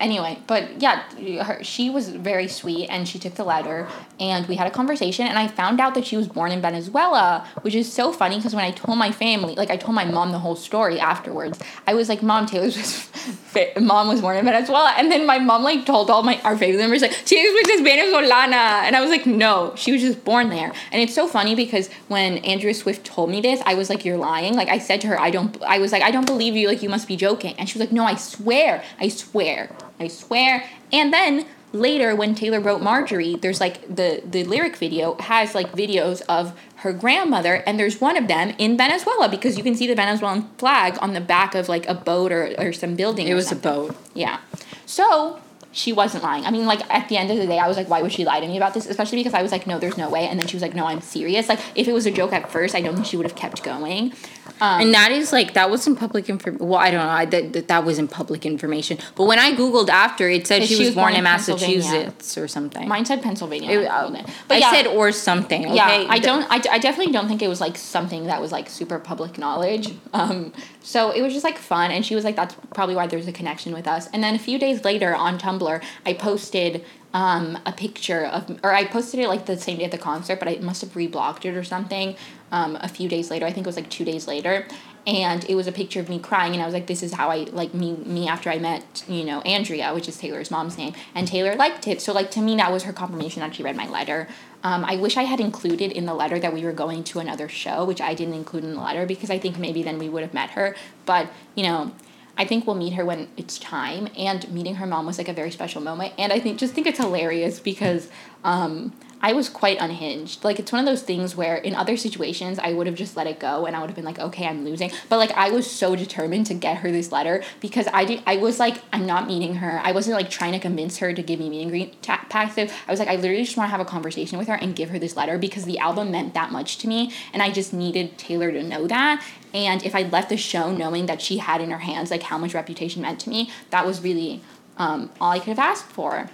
anyway, but yeah, her, she was very sweet and she took the letter and we had a conversation and I found out that she was born in Venezuela, which is so funny because when I told my family, like I told my mom the whole story afterwards, I was like, Mom, Taylor's fa- mom was born in Venezuela, and then my mom like told all my our family members like Taylor Swift is Venezolana, and I was like, no, she was just born there. And it's so funny because when Andrea Swift told me this, I was like, you're lying. Like I said to her, I don't. I was like, I don't believe you. Like you must be joking. And she was like, no, I swear, I swear, I swear. And then later when Taylor wrote Marjorie, there's like the the lyric video has like videos of her grandmother and there's one of them in Venezuela because you can see the Venezuelan flag on the back of like a boat or, or some building. It was something. a boat. Yeah. So she wasn't lying. I mean, like at the end of the day, I was like, why would she lie to me about this? Especially because I was like, no, there's no way. And then she was like, no, I'm serious. Like if it was a joke at first, I don't think she would have kept going. Um, And that is like that wasn't public information. Well, I don't know. I, that, that that wasn't public information. But when I googled after, it said she, was, born, in Massachusetts or something. mine said Pennsylvania. It- when I uh, Googled. I yeah, said or something. Okay? yeah, I don't. I, I definitely don't think it was like something that was like super public knowledge. Um, so it was just like fun, and she was like, "That's probably why there's a connection with us." And then a few days later on Tumblr, I posted um, a picture of, or I posted it like the same day at the concert, but I must have reblogged it or something. Um, a few days later, I think it was like two days later, and it was a picture of me crying, and I was like, "This is how I like me me after I met you know Andrea, which is Taylor's mom's name," and Taylor liked it. So like to me, that was her confirmation that she read my letter. Um, I wish I had included in the letter that we were going to another show, which I didn't include in the letter because I think maybe then we would have met her. But, you know, I think we'll meet her when it's time. And meeting her mom was like a very special moment. And I think just think it's hilarious because um, I was quite unhinged. Like it's one of those things where in other situations I would have just let it go and I would have been like, okay, I'm losing. But like I was so determined to get her this letter because I did. I was like, I'm not meeting her. I wasn't like trying to convince her to give me meet and greet ta- passive. I was like, I literally just want to have a conversation with her and give her this letter because the album meant that much to me and I just needed Taylor to know that. And if I left the show knowing that she had in her hands like how much reputation meant to me, that was really um, all I could have asked for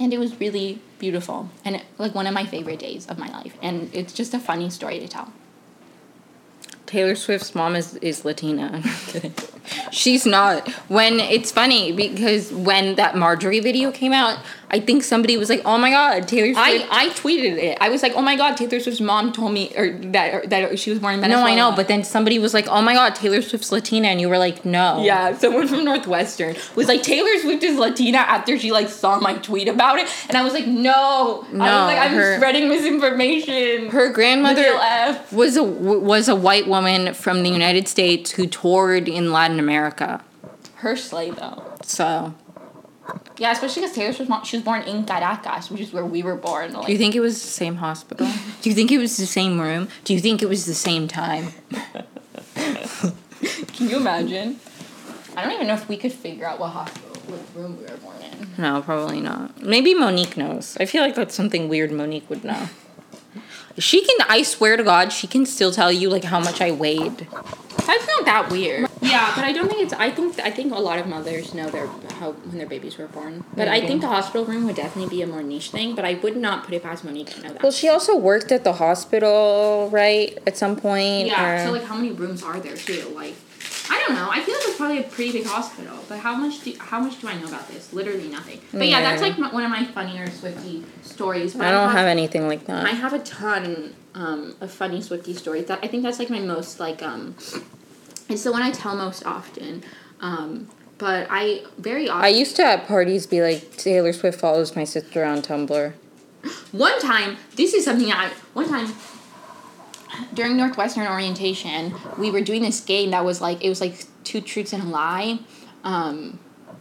and it was really beautiful and it, like one of my favorite days of my life and it's just a funny story to tell Taylor Swift's mom is, is Latina. She's not. When it's funny because when that Marjorie video came out, I think somebody was like, "Oh my god, Taylor Swift." I, I tweeted it i was like oh my god taylor swift's mom told me or that or, that she was born in Mexico." no, I know, but then somebody was like, "Oh my god, Taylor Swift's Latina," and you were like, "No." yeah someone from northwestern was like taylor swift is latina after she like saw my tweet about it and i was like no, no i was like i'm her- spreading misinformation Her grandmother was a was a white woman from the United States who toured in Latin America. her slay though So, yeah especially because taylor swift's mom she was born in caracas which is where we were born like, do you think it was the same hospital? Do you think it was the same room? Do you think it was the same time? Can you imagine? I don't even know if we could figure out what hospital, what room we were born in. No, probably not. Maybe Monique knows. I feel like that's something weird Monique would know. She can, I swear to God, she can still tell you like how much I weighed. That's not that weird. Yeah, but I don't think it's. I think I think a lot of mothers know their how when their babies were born. But I think the hospital room would definitely be a more niche thing. But I would not put it past Monique to know that. Well, she also worked at the hospital, right? At some point. yeah. or- So like, how many rooms are there too? Like, I don't know. I feel like it's probably a pretty big hospital. But how much do how much do I know about this? Literally nothing. But yeah, that's like my, one of my funnier Swifty stories. But I don't have anything like that. I have a ton um, of funny Swifty stories. That I think that's like my most like um, it's the one I tell most often. Um, but I very often I used to at parties be like, Taylor Swift follows my sister on Tumblr. one time this is something I one time during Northwestern orientation we were doing this game that was like it was like two truths and a lie. Um,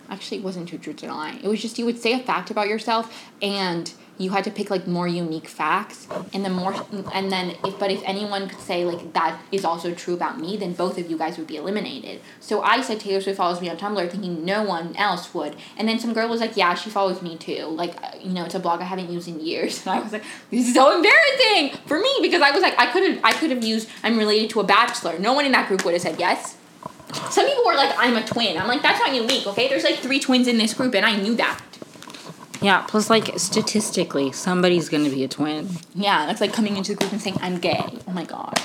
actually, it wasn't two truths and a lie. It was just you would say a fact about yourself and you had to pick like more unique facts and the more and then if but if anyone could say like that is also true about me then both of you guys would be eliminated. So i said taylor swift follows me on tumblr thinking no one else would. And then some girl was like yeah she follows me too. Like uh, you know it's a blog i haven't used in years. And i was like this is so embarrassing for me because i was like i could have i could have used i'm related to a bachelor. No one in that group would have said yes. Some people were like i'm a twin. I'm like that's not unique okay? There's like three twins in this group and i knew that Yeah, plus like statistically, somebody's gonna be a twin. Yeah, that's like coming into the group and saying, I'm gay. Oh my god.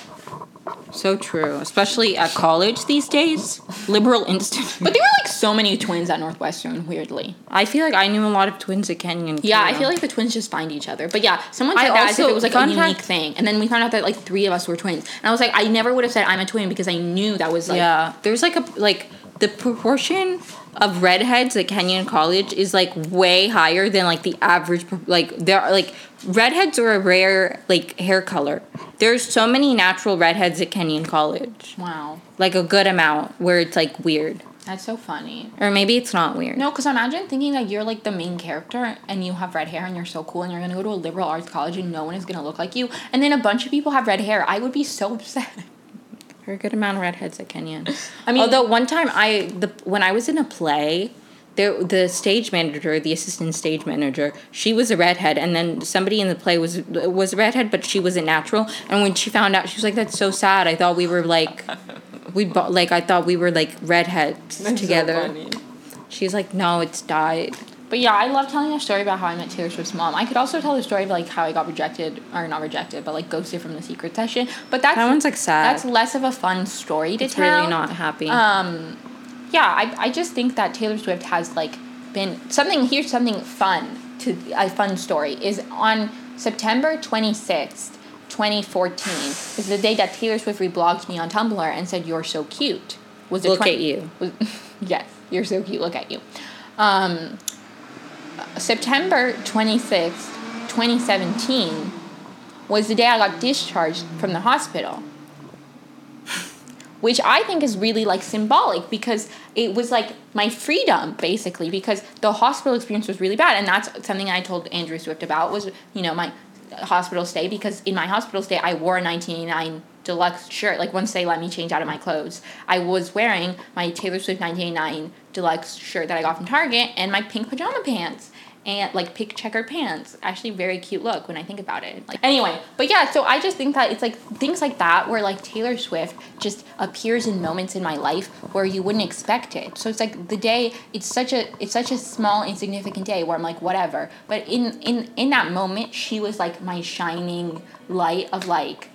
So true, especially at college these days. Liberal institute. But there were like so many twins at Northwestern, weirdly. I feel like I knew a lot of twins at Kenyon. Yeah. I feel like the twins just find each other. But yeah, someone I said that as if it was like a unique fact- thing. And then we found out that like three of us were twins. And I was like, I never would have said I'm a twin because I knew that was like. yeah, there's like a like the proportion of redheads at Kenyon College is like way higher than like the average. Like there are like redheads are a rare like hair color. There's so many natural redheads at Kenyon College, Wow. like a good amount where it's like weird, That's so funny. or maybe it's not weird. No, because imagine thinking that you're like the main character and you have red hair and you're so cool and you're gonna go to a liberal arts college and no one is gonna look like you. And then a bunch of people have red hair. I would be so upset. There are a good amount of redheads at Kenyon. I mean- although one time I the when I was in a play, there the stage manager, the assistant stage manager, she was a redhead, and then somebody in the play was was a redhead, but she wasn't natural. And when she found out, she was like, "That's so sad. I thought we were like." We bought like I thought we were like redheads together. She's like, no, it's died. But yeah, I love telling a story about how I met Taylor Swift's mom. I could also tell the story of like how I got rejected or not rejected, but like ghosted from the secret session. But that's That one's like sad. That's less of a fun story to It's tell. really not happy. Um, yeah, I, I just think that Taylor Swift has like been something. Here's something fun to a fun story is on September twenty sixth, twenty fourteen is the day that Taylor Swift reblogged me on Tumblr and said you're so cute. Was the Look 20 at you. Was, yes, you're so cute. Look at you. Um, September twenty sixth, twenty seventeen, was the day I got discharged from the hospital. Which I think is really like symbolic because it was like my freedom basically because the hospital experience was really bad. And that's something I told Andrea Swift about was you know my hospital stay because in my hospital stay I wore a 1989 deluxe shirt. Like once they let me change out of my clothes I was wearing my Taylor Swift 1989 deluxe shirt that I got from Target and my pink pajama pants and like pink checkered pants. Actually, very cute look when I think about it. Like anyway, but yeah, so I just think that it's like things like that where like Taylor Swift just appears in moments in my life where you wouldn't expect it. So it's like the day it's such a it's such a small insignificant day where I'm like whatever. But in in in that moment, she was like my shining light of like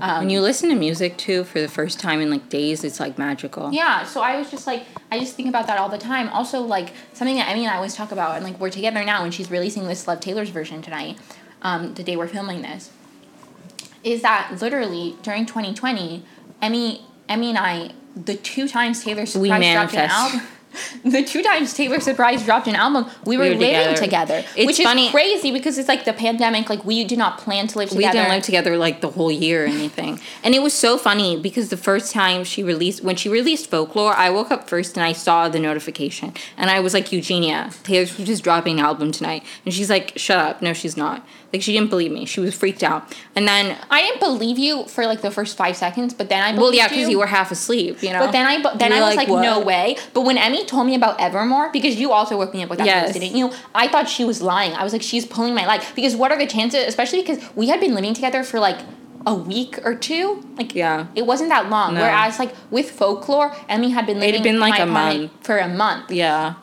when you listen to music too for the first time in like days, it's like magical. Yeah, so I was just like, I just think about that all the time. Also, like something that Emmy and I always talk about, and like we're together now, and she's releasing this Love Taylor's version tonight, um, the day we're filming this, is that literally during 2020, Emmy, Emmy and I, the two times Taylor surprise dropped an album. The two times Taylor Surprise dropped an album, we were, were living together. together, It's which is funny- crazy because it's like the pandemic. Like we did not plan to live together. we didn't live together like the whole year or anything. And it was so funny because the first time she released, when she released Folklore, I woke up first and I saw the notification. And I was like, Eugenia, Taylor Swift is dropping an album tonight. And she's like, shut up. No, she's not. Like, she didn't believe me. She was freaked out. And then, I didn't believe you for like the first five seconds, but then I well, yeah, because you were half asleep, you know? But then I then You I was like, "What?" no way. But when Emmy told me about Evermore, because you also woke me up with that Yes. didn't you? I thought she was lying. I was like, she's pulling my leg. Because what are the chances? Especially because we had been living together for like a week or two. Like Yeah. it wasn't that long. No. Whereas like with folklore, Emmy had been living It had been, like, a month. for a month. Yeah.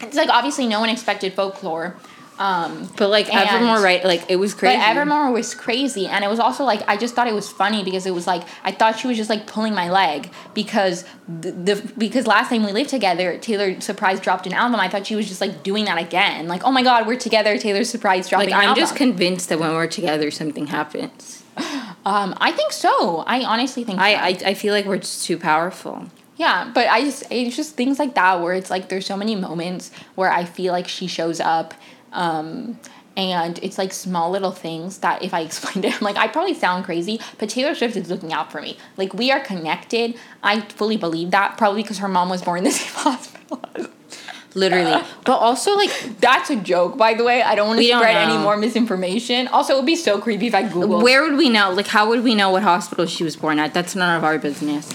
It's like obviously no one expected folklore. Um, But like, And- Evermore, right? Like, it was crazy. but Evermore was crazy, and it was also like I just thought it was funny because it was like I thought she was just like pulling my leg because the, the because last time we lived together, Taylor surprise dropped an album. I thought she was just like doing that again, like oh my god, we're together. Taylor surprise dropping. Like, I'm album. just convinced that when we're together, something happens. um, I think so. I honestly think. I, so. I, I feel like we're just too powerful. Yeah, but I just it's just things like that where it's like there's so many moments where I feel like she shows up, um, and it's like small little things that if I explained it, I'm like I probably sound crazy, but Taylor Swift is looking out for me. Like we are connected. I fully believe that probably because her mom was born in the same hospital. Literally. but also, like, That's a joke, by the way. I don't want to spread any more misinformation. Also, it would be so creepy if I Google. where would we know? Like, how would we know what hospital she was born at? That's none of our business.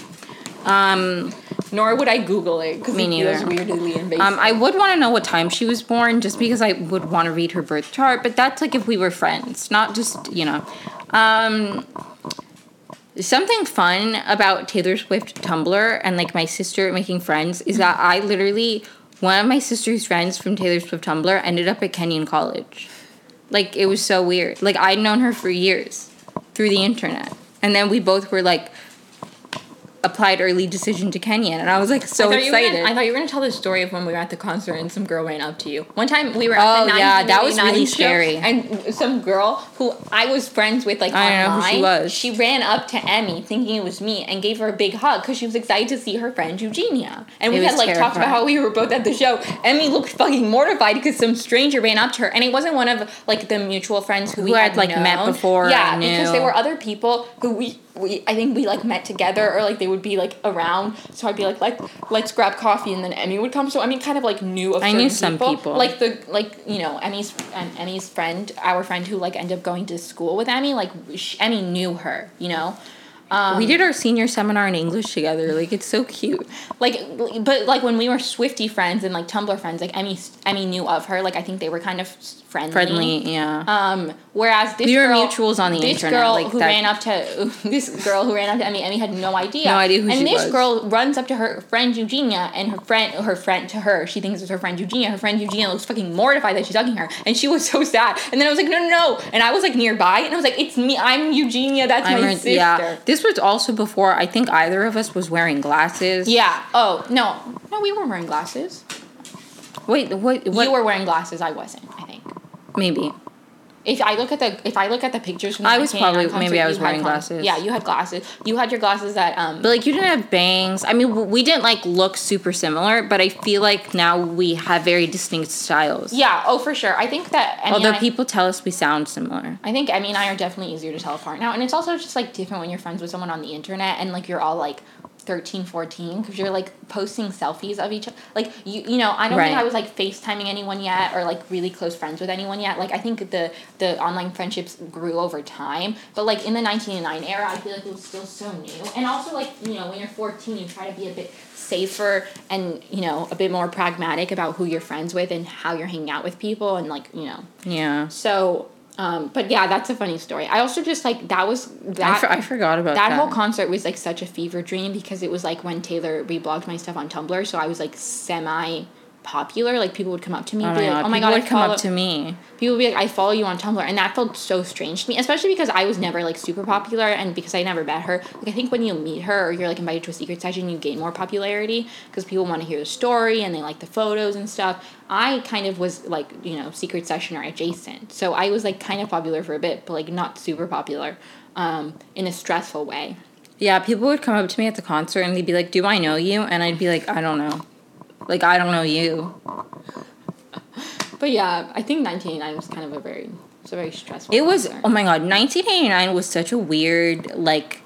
Um, Nor would I Google it because it feels neither. weirdly invasive. um, I would want to know what time she was born just because I would want to read her birth chart, but that's like if we were friends, not just, you know. Um, something fun about Taylor Swift Tumblr and like my sister making friends is that I literally, one of my sister's friends from Taylor Swift Tumblr ended up at Kenyon College. Like, it was so weird. Like, I'd known her for years through the internet. And then we both were like, applied early decision to Kenyon, and I was like so I thought you were excited. gonna- I thought you were gonna tell the story of when we were at the concert and some girl ran up to you. One time we were at Oh, the 90 yeah, that was really show, scary. And some girl who I was friends with, like I don't know online, who she was. she ran up to Emmy thinking it was me and gave her a big hug because she was excited to see her friend Eugenia. And we had like talked about how we were both at the show. Emmy looked fucking mortified because some stranger ran up to her, and it wasn't one of like the mutual friends who, we had had, like, met before Yeah, because there were other people who we. We, I think we like met together or like they would be like around so I'd be like let let's grab coffee and then Emmy would come so I mean, kind of like knew of I knew some people. like the like you know Emmy's and Emmy's friend our friend who like ended up going to school with Emmy like sh Emmy knew her you know um, we did our senior seminar in English together. Like it's so cute. like but like when we were Swifty friends and like Tumblr friends like Emmy Emmy knew of her like I think they were kind of friendly Friendly, yeah. Um, whereas this We were girl, mutuals on the this internet, girl like who that- ran up to this girl who ran up to Emmy, Emmy had no idea. No idea who and she this was. girl runs up to her friend Eugenia, and her friend, her friend to her, she thinks it's her friend Eugenia. Her friend Eugenia looks fucking mortified that she's hugging her, and she was so sad. And then I was like, no, no, no, and I was like nearby, and I was like, it's me, I'm Eugenia, that's I my remember- sister. yeah. This was also before I think either of us was wearing glasses. Yeah. Oh no, no, we weren't wearing glasses. Wait, what? what You were wearing glasses. I wasn't. I. maybe. If I look at the if I look at the pictures from the I was 1989 probably- maybe I was wearing con- glasses. Yeah, you had glasses. You had your glasses that um But like you didn't have bangs. I mean, we didn't like look super similar, but I feel like now we have very distinct styles. Yeah, oh for sure. I think that Emmy Although I, people tell us we sound similar. I think Emmy and I are definitely easier to tell apart now. And it's also just like different when you're friends with someone on the internet and like you're all like 13, 14 because you're like posting selfies of each other. Like you you know, I don't think I was like FaceTiming anyone yet or like really close friends with anyone yet. Like I think the the online friendships grew over time. But like in the 1989 era, I feel like it was still so new. And also like, you know, when you're 14, you try to be a bit safer and, you know, a bit more pragmatic about who you're friends with and how you're hanging out with people and like, you know, Yeah. so, um, but yeah, that's a funny story. I also just like that was I, that for- I forgot about that that. whole concert was like such a fever dream because it was like when Taylor reblogged my stuff on Tumblr, so I was like semi popular. Like people would come up to me oh and be god! like, "Oh my people god, would I come follow-" up to me. people would be like, I follow you on Tumblr, and that felt so strange to me, especially because I was never like super popular, and because I never met her. Like I think when you meet her or you're like invited to a secret session, you gain more popularity because people want to hear the story and they like the photos and stuff. I kind of was like you know secret session or adjacent, so I was like kind of popular for a bit, but like not super popular, um, in a stressful way. Yeah, people would come up to me at the concert and they'd be like, "Do I know you?" And I'd be like, "I don't know." Like I don't know you. But yeah, I think 1989 was kind of a very it's a very stressful. It was concert. oh my god, 1989 was such a weird like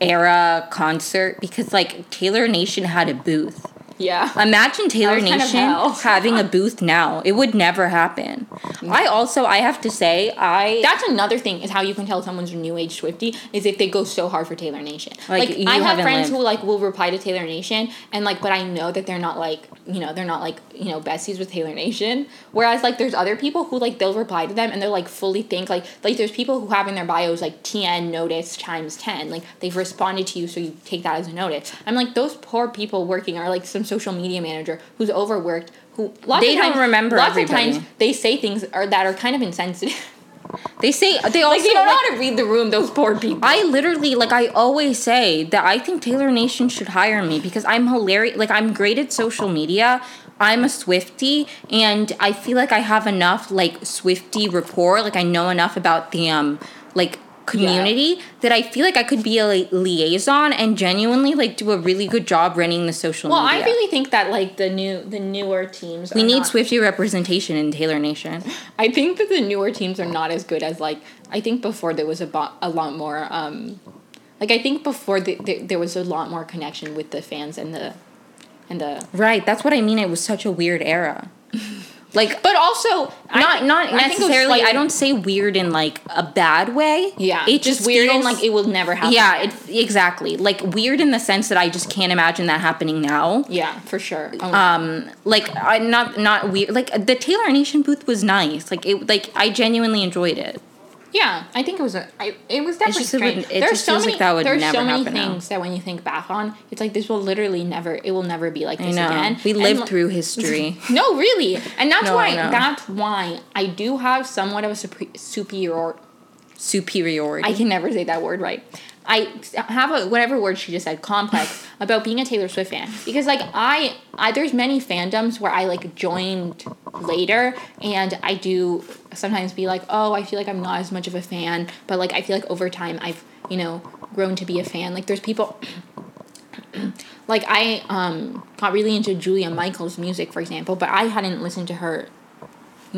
era concert because like Taylor Nation had a booth. Yeah. Imagine Taylor was kind of Nation having a booth now. It would never happen. Mm. I also I have to say I That's another thing is how you can tell someone's a new age Swifty is if they go so hard for Taylor Nation. Like, Like, I have friends lived. who like will reply to Taylor Nation and like, but I know that they're not like you know they're not like you know besties with Taylor Nation. Whereas like there's other people who like they'll reply to them and they're like fully think like like there's people who have in their bios like TN notice times ten like they've responded to you so you take that as a notice. I'm like those poor people working are like some social media manager who's overworked. Who lots They of don't times, remember Lots everybody. of times they say things are, that are kind of insensitive. they say they also Like they don't know how to read the room. Those poor people. I literally like I always say that I think Taylor Nation should hire me because I'm hilarious. Like I'm great at social media. I'm a Swifty, and I feel like I have enough like Swifty rapport. Like I know enough about the um like community that I feel like I could be a li- liaison and genuinely like do a really good job running the social well, media. I really think that like the new the newer teams. we need not- Swifty representation in Taylor Nation. I think that the newer teams are not as good as like I think before there was a bo- a lot more um like I think before the, the, there was a lot more connection with the fans and the and the Right, that's what I mean. It was such a weird era. Like but also I not not I think it necessarily. I don't say weird in like a bad way. yeah it just just weird and feels- like it will never happen. Yeah, it, exactly. Like weird in the sense that I just can't imagine that happening now. yeah for sure. Oh, Um, like I not not weird. Like the Taylor Nation booth was nice. Like it, like I genuinely enjoyed it. Yeah, I think it was a. I, it was definitely just- it strange. would- it there's so many. like that would there's so many happen now. things that when you think back on, it's like this will literally never. It will never be like this again. We And, lived like- through history. No, really, and that's No, why. That's why I do have somewhat of a super, superior. Superiority. I can never say that word right. I have a whatever word she just said complex about being a Taylor Swift fan. Because like I I there's many fandoms where I like joined later and I do sometimes be like oh I feel like I'm not as much of a fan but like I feel like over time I've you know grown to be a fan. Like there's people like I um got really into Julia Michaels music for example but I hadn't listened to her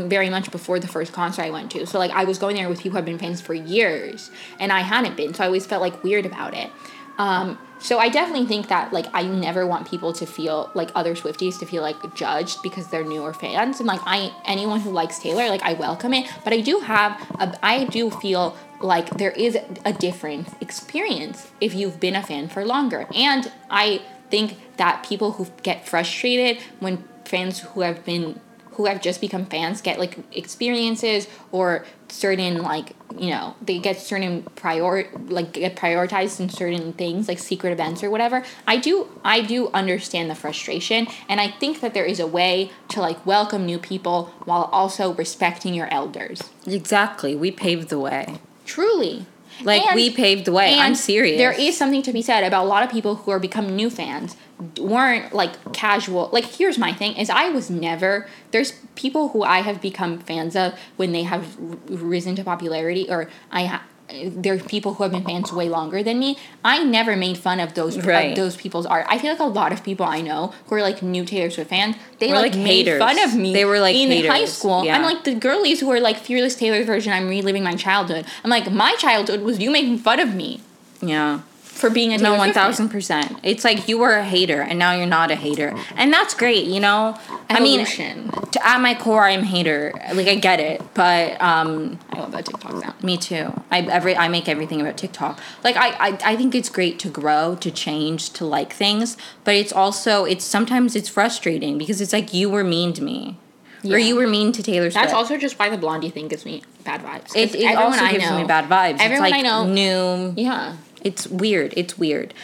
very much before the first concert I went to. So like I was going there with people who have been fans for years and I hadn't been. So I always felt like weird about it. Um, so I definitely think that like I never want people to feel like other Swifties to feel like judged because they're newer fans and like I anyone who likes Taylor like I welcome it but I do have a, I do feel like there is a different experience if you've been a fan for longer and I think that people who get frustrated when fans who have been who have just become fans get like experiences or certain like you know they get certain prior like get prioritized in certain things like secret events or whatever i do i do understand the frustration and i think that there is a way to like welcome new people while also respecting your elders Exactly. We paved the way. truly Like And- we paved the way. I'm serious. There is something to be said about a lot of people who are becoming new fans weren't like casual. Like here's my thing: is I was never. There's people who I have become fans of when they have r- risen to popularity, or I. Ha- are people who have been fans way longer than me. I never made fun of those Right. of those people's art. I feel like a lot of people I know who are like new Taylor Swift fans, they Were, like, like, made fun of me. They were, like, in high school. Yeah. I'm like the girlies who are like fearless Taylor version. I'm reliving my childhood. I'm like my childhood was you making fun of me yeah. For being a No, one thousand percent. It's like you were a hater and now you're not a hater, and that's great. You know, I mean, to, at my core, I'm a hater. Like I get it, but um, I love that TikTok now. me too. I every I make everything about TikTok. Like I, I I think it's great to grow, to change, to like things, but it's also it's sometimes it's frustrating because it's like you were mean to me. Yeah. Or you were mean to Taylor Swift. That's also just why the Blondie thing gives me bad vibes. it, it also gives me bad vibes. Everyone it's like I know. new Yeah. It's weird. It's weird.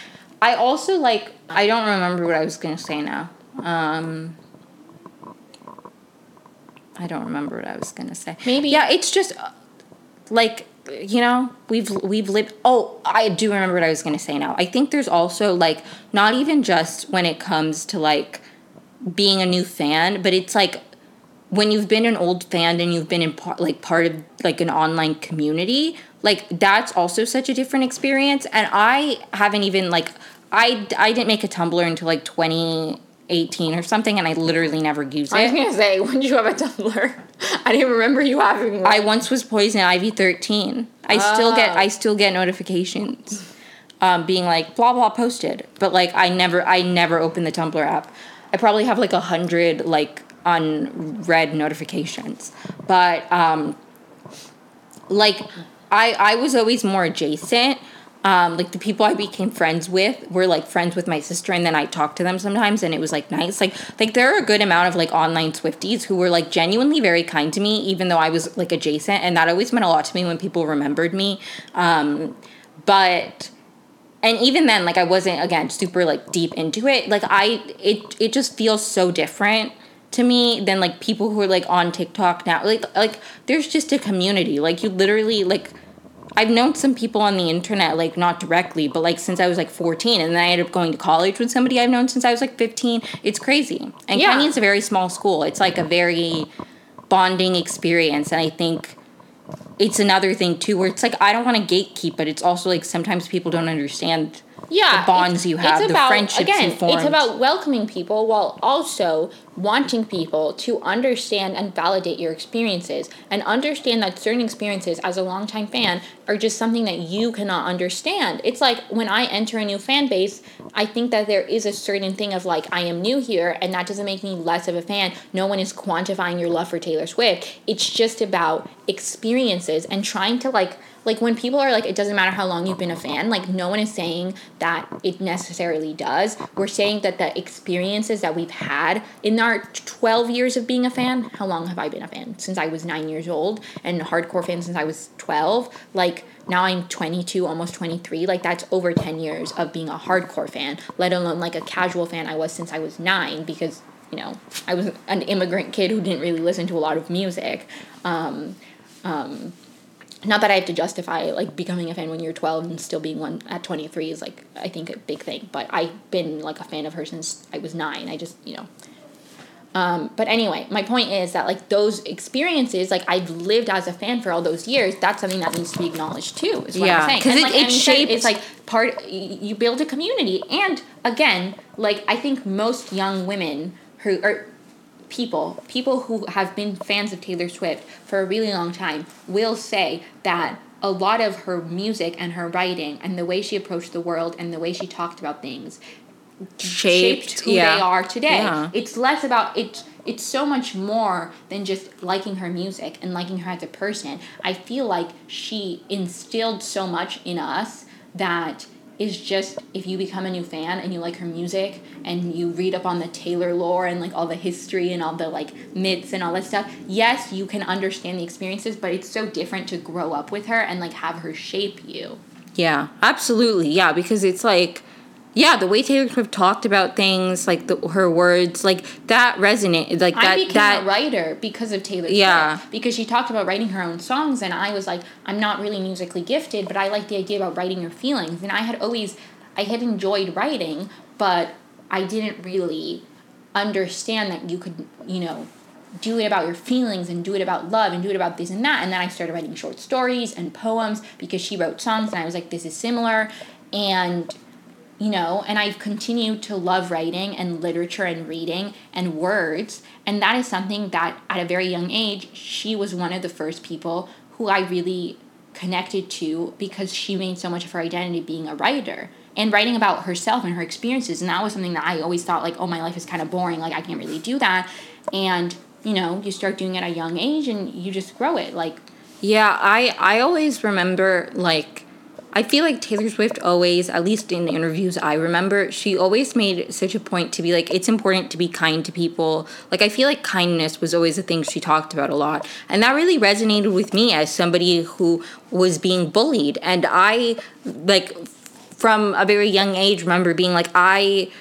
I also like. I don't remember what I was gonna say now. Um, I don't remember what I was gonna say. Maybe- Yeah, it's just uh, like you know we've we've lived. Oh, I do remember what I was gonna say now. I think there's also like not even just when it comes to like being a new fan, but it's like when you've been an old fan and you've been in part like part of like an online community like that's also such a different experience and i haven't even like i i didn't make a tumblr until like 2018 or something and i literally never used it. I was gonna say, when did you have a Tumblr? I didn't remember you having one. i once was poison ivy 13 i still get Oh. i still get notifications um, being like blah blah posted but like i never i never opened the tumblr app i probably have like a hundred like unread notifications but um like I I was always more adjacent. Um, like the people I became friends with were like friends with my sister, and then I talked to them sometimes, and it was like nice. Like like there are a good amount of like online Swifties who were like genuinely very kind to me, even though I was like adjacent, and that always meant a lot to me when people remembered me. Um, but and even then, like I wasn't again super like deep into it. Like I it it just feels so different to me than like people who are like on TikTok now. Like like there's just a community. Like you literally like I've known some people on the internet, like not directly, but like since I was like 14, and then I ended up going to college with somebody I've known since I was like 15. It's crazy. And Yeah. Kenyon's a very small school. It's like a very bonding experience, and I think it's another thing too, where it's like I don't want to gatekeep, but it's also like sometimes people don't understand yeah, the bonds you have, it's the about, friendships you again. It's about welcoming people while also wanting people to understand and validate your experiences and understand that certain experiences as a longtime fan are just something that you cannot understand. It's like when I enter a new fan base, I think that there is a certain thing of like I am new here and that doesn't make me less of a fan. No one is quantifying your love for Taylor Swift. It's just about experiences and trying to like like when people are like it doesn't matter how long you've been a fan like no one is saying that it necessarily does we're saying that the experiences that we've had in our 12 years of being a fan how long have i been a fan since i was 9 years old and hardcore fan since i was 12 like now i'm 22 almost 23 like that's over 10 years of being a hardcore fan let alone like a casual fan i was since i was 9 because you know i was an immigrant kid who didn't really listen to a lot of music um, um, not that I have to justify like becoming a fan when you're 12 and still being one at 23 is like I think a big thing. But I've been like a fan of her since I was nine. I just you know. Um, but anyway, my point is that like those experiences, like I've lived as a fan for all those years. That's something that needs to be acknowledged too. Is what Yeah, I'm saying. 'cause And, it- like, it It's like part you build a community, and again, like I think most young women who are people people who have been fans of Taylor Swift for a really long time will say that a lot of her music and her writing and the way she approached the world and the way she talked about things shaped, who yeah. they are today. Yeah. It's less about it it's so much more than just liking her music and liking her as a person. I feel like she instilled so much in us that is just if you become a new fan and you like her music and you read up on the Taylor lore and like all the history and all the like myths and all that stuff, yes, you can understand the experiences, but it's so different to grow up with her and like have her shape you. Yeah, absolutely. Yeah, because it's like, yeah, the way Taylor Swift talked about things, like the, her words, like that resonated. like I that became that a writer because of Taylor Yeah. Swift. Because she talked about writing her own songs, and I was like, I'm not really musically gifted, but I like the idea about writing your feelings. And I had always, I had enjoyed writing, but I didn't really understand that you could, you know, do it about your feelings and do it about love and do it about this and that. And then I started writing short stories and poems because she wrote songs, and I was like, this is similar. And you know, and I've continued to love writing and literature and reading and words. And that is something that at a very young age, she was one of the first people who I really connected to because she made so much of her identity being a writer and writing about herself and her experiences. And that was something that I always thought, like, oh, my life is kind of boring. Like, I can't really do that. And, you know, you start doing it at a young age and you just grow it. Like, Yeah, I I always remember like I feel like Taylor Swift always, at least in the interviews I remember, she always made such a point to be like, it's important to be kind to people. Like, I feel like kindness was always a thing she talked about a lot. And that really resonated with me as somebody who was being bullied. And I, like, from a very young age, remember being like, I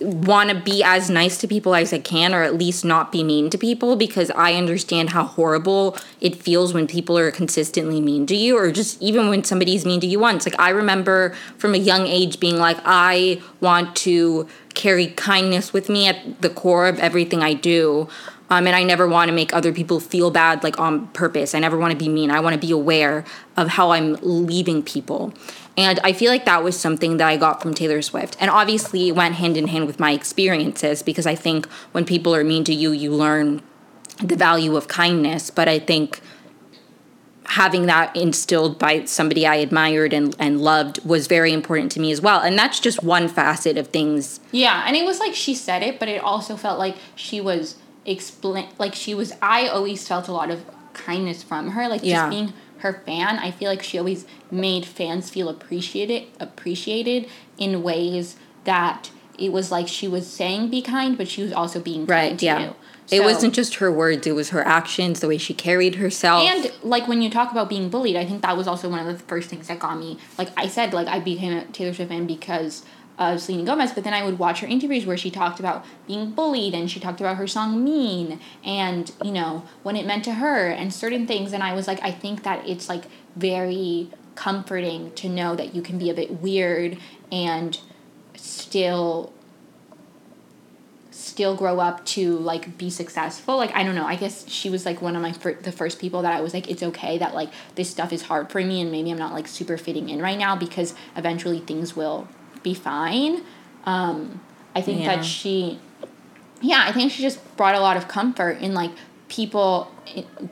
want to be as nice to people as I can, or at least not be mean to people, because I understand how horrible it feels when people are consistently mean to you, or just even when somebody's mean to you once. Like, I remember from a young age being like, I want to carry kindness with me at the core of everything I do. Um, and I never want to make other people feel bad, like on purpose. I never want to be mean. I want to be aware of how I'm leaving people. And I feel like that was something that I got from Taylor Swift. And obviously, it went hand in hand with my experiences because I think when people are mean to you, you learn the value of kindness. But I think having that instilled by somebody I admired and, and loved was very important to me as well. And that's just one facet of things. Yeah, and it was like she said it, but it also felt like she was explain like she was I always felt a lot of kindness from her, like Yeah. just being her fan. I feel like she always made fans feel appreciated appreciated in ways that it was like she was saying be kind, but she was also being kind to yeah. you. It wasn't just her words, it was her actions, the way she carried herself. and like when you talk about being bullied, I think that was also one of the first things that got me. Like I said, like I became a Taylor Swift fan because of Selena Gomez, but then I would watch her interviews where she talked about being bullied and she talked about her song Mean and, you know, what it meant to her and certain things. And I was like, I think that it's like very comforting to know that you can be a bit weird and still still grow up to like be successful like i don't know i guess she was like one of my fir- the first people that i was like it's okay that like this stuff is hard for me and maybe i'm not like super fitting in right now because eventually things will be fine um i think Yeah. that she yeah i think she just brought a lot of comfort in like people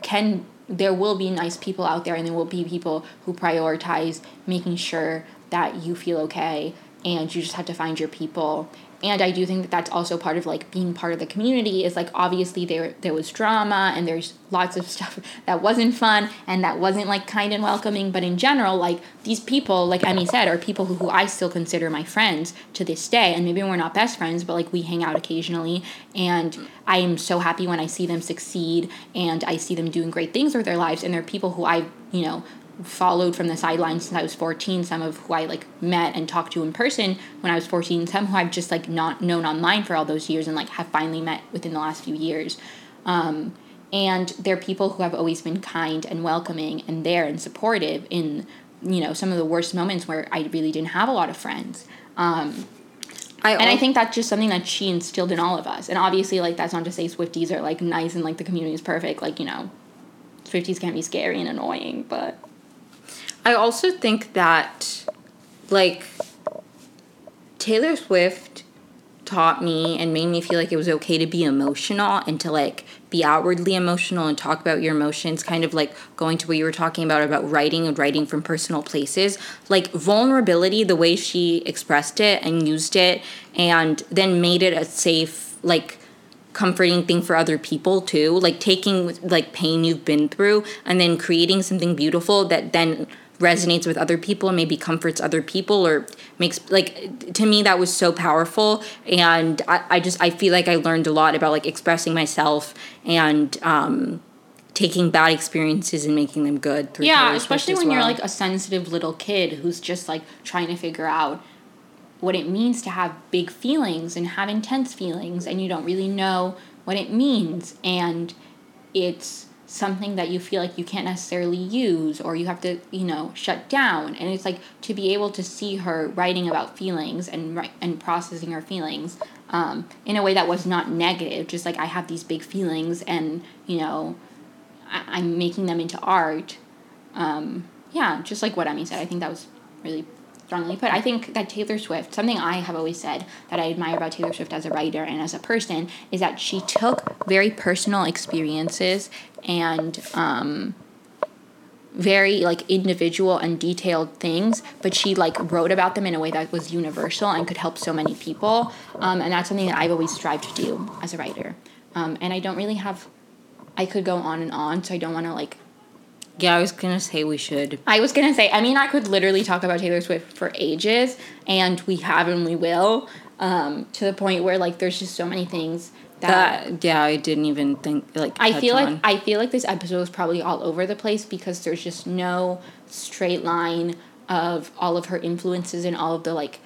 can there will be nice people out there and there will be people who prioritize making sure that you feel okay and you just have to find your people and i do think that that's also part of like being part of the community is like obviously there there was drama and there's lots of stuff that wasn't fun and that wasn't like kind and welcoming. But in general like these people like emmy said are people who, who i still consider my friends to this day. And maybe we're not best friends but like we hang out occasionally. And i am so happy when i see them succeed and i see them doing great things with their lives. And they're people who i you know followed from the sidelines since I was 14, some of who I like met and talked to in person when I was 14, some who I've just like not known online for all those years and like have finally met within the last few years. Um, and they're people who have always been kind and welcoming and there and supportive in you know some of the worst moments where I really didn't have a lot of friends. Um, I and I think that's just something that she instilled in all of us. And obviously, like that's not to say Swifties are like nice and like the community is perfect. Like you know, Swifties can be scary and annoying, but I also think that like Taylor Swift taught me and made me feel like it was okay to be emotional and to like be outwardly emotional and talk about your emotions kind of like going to what you were talking about about writing and writing from personal places. Like vulnerability the way she expressed it and used it and then made it a safe like comforting thing for other people too. Like taking like pain you've been through and then creating something beautiful that then resonates with other people and maybe comforts other people or makes like to me that was so powerful and I, I just i feel like i learned a lot about like expressing myself and um taking bad experiences and making them good through yeah especially when well. you're like a sensitive little kid who's just like trying to figure out what it means to have big feelings and have intense feelings and you don't really know what it means and it's something that you feel like you can't necessarily use or you have to you know shut down. And it's like to be able to see her writing about feelings and and processing her feelings um, in a way that was not negative just like i have these big feelings and you know I, am making them into art. Um, yeah just like what Emi said. I think that was really strongly put. I think that Taylor Swift, something I have always said that I admire about Taylor Swift as a writer and as a person, is that she took very personal experiences and um, very like individual and detailed things, but she like wrote about them in a way that was universal and could help so many people. Um, and that's something that I've always strived to do as a writer. Um, and I don't really have, I could go on and on, so I don't want to like yeah, I was gonna say we should. I was gonna say, I mean, I could literally talk about Taylor Swift for ages, and we have and we will, um, to the point where like there's just so many things that, that yeah, I didn't even think like. I feel on. like I feel like this episode is probably all over the place because there's just no straight line of all of her influences and all of the like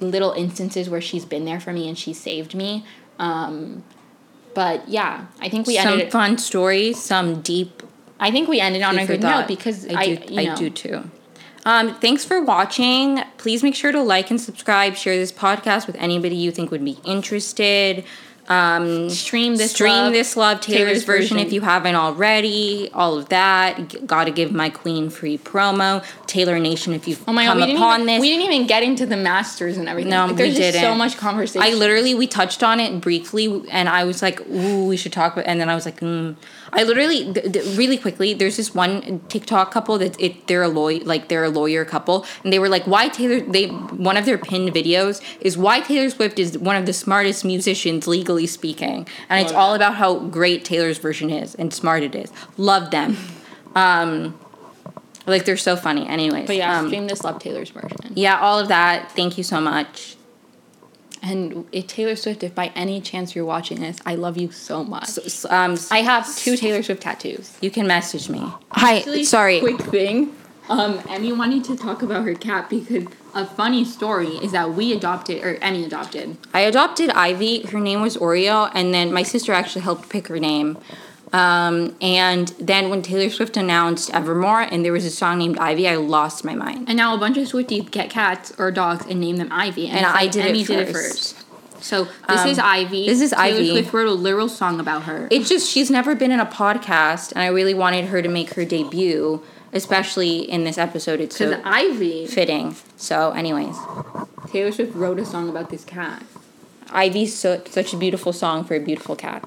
little instances where she's been there for me and she saved me. Um, but yeah, I think we some ended some fun stories, some deep I think we ended on a good note because I, I do, I do too. Um, thanks for watching. Please make sure to like and subscribe. Share this podcast with anybody you think would be interested. Um, stream this stream love, this love Taylor's, Taylor's version, version if you haven't already. All of that. Got to give my queen free promo. Taylor Nation if you've oh my come God, we upon even, this. We didn't even get into the masters and everything. No, like, there's we didn't. so much conversation. I literally we touched on it briefly, and I was like, "Ooh, we should talk." About, and then I was like, mm. I literally, th- th- really quickly, there's this one TikTok couple that it they're a lawyer, like they're a lawyer couple, and they were like, why Taylor? They one of their pinned videos is why Taylor Swift is one of the smartest musicians legally speaking, and it's all about how great Taylor's version is and smart it is. Love them. Um, like they're so funny. Anyways, but yeah, um, stream this Love Taylor's version. Yeah, all of that. Thank you so much. And if Taylor Swift, if by any chance you're watching this, I love you so much. So, um, I have two Taylor Swift tattoos. You can message me. Hi, Actually, sorry. Quick thing. Um, Emi wanted to talk about her cat because a funny story is that we adopted, or Emi adopted. I adopted Ivy. Her name was Oreo, and then my sister actually helped pick her name. Um, and then when Taylor Swift announced Evermore and there was a song named Ivy, I lost my mind. And now a bunch of Swifties get cats or dogs and name them Ivy. And, and I did, it did, it first. So this um, is Ivy. This is Taylor Ivy. Taylor Swift wrote a literal song about her. It's just she's never been in a podcast, and I really wanted her to make her debut, especially in this episode. It's so Ivy fitting. So, anyways, Taylor Swift wrote a song about this cat. Ivy's so, such a beautiful song for a beautiful cat.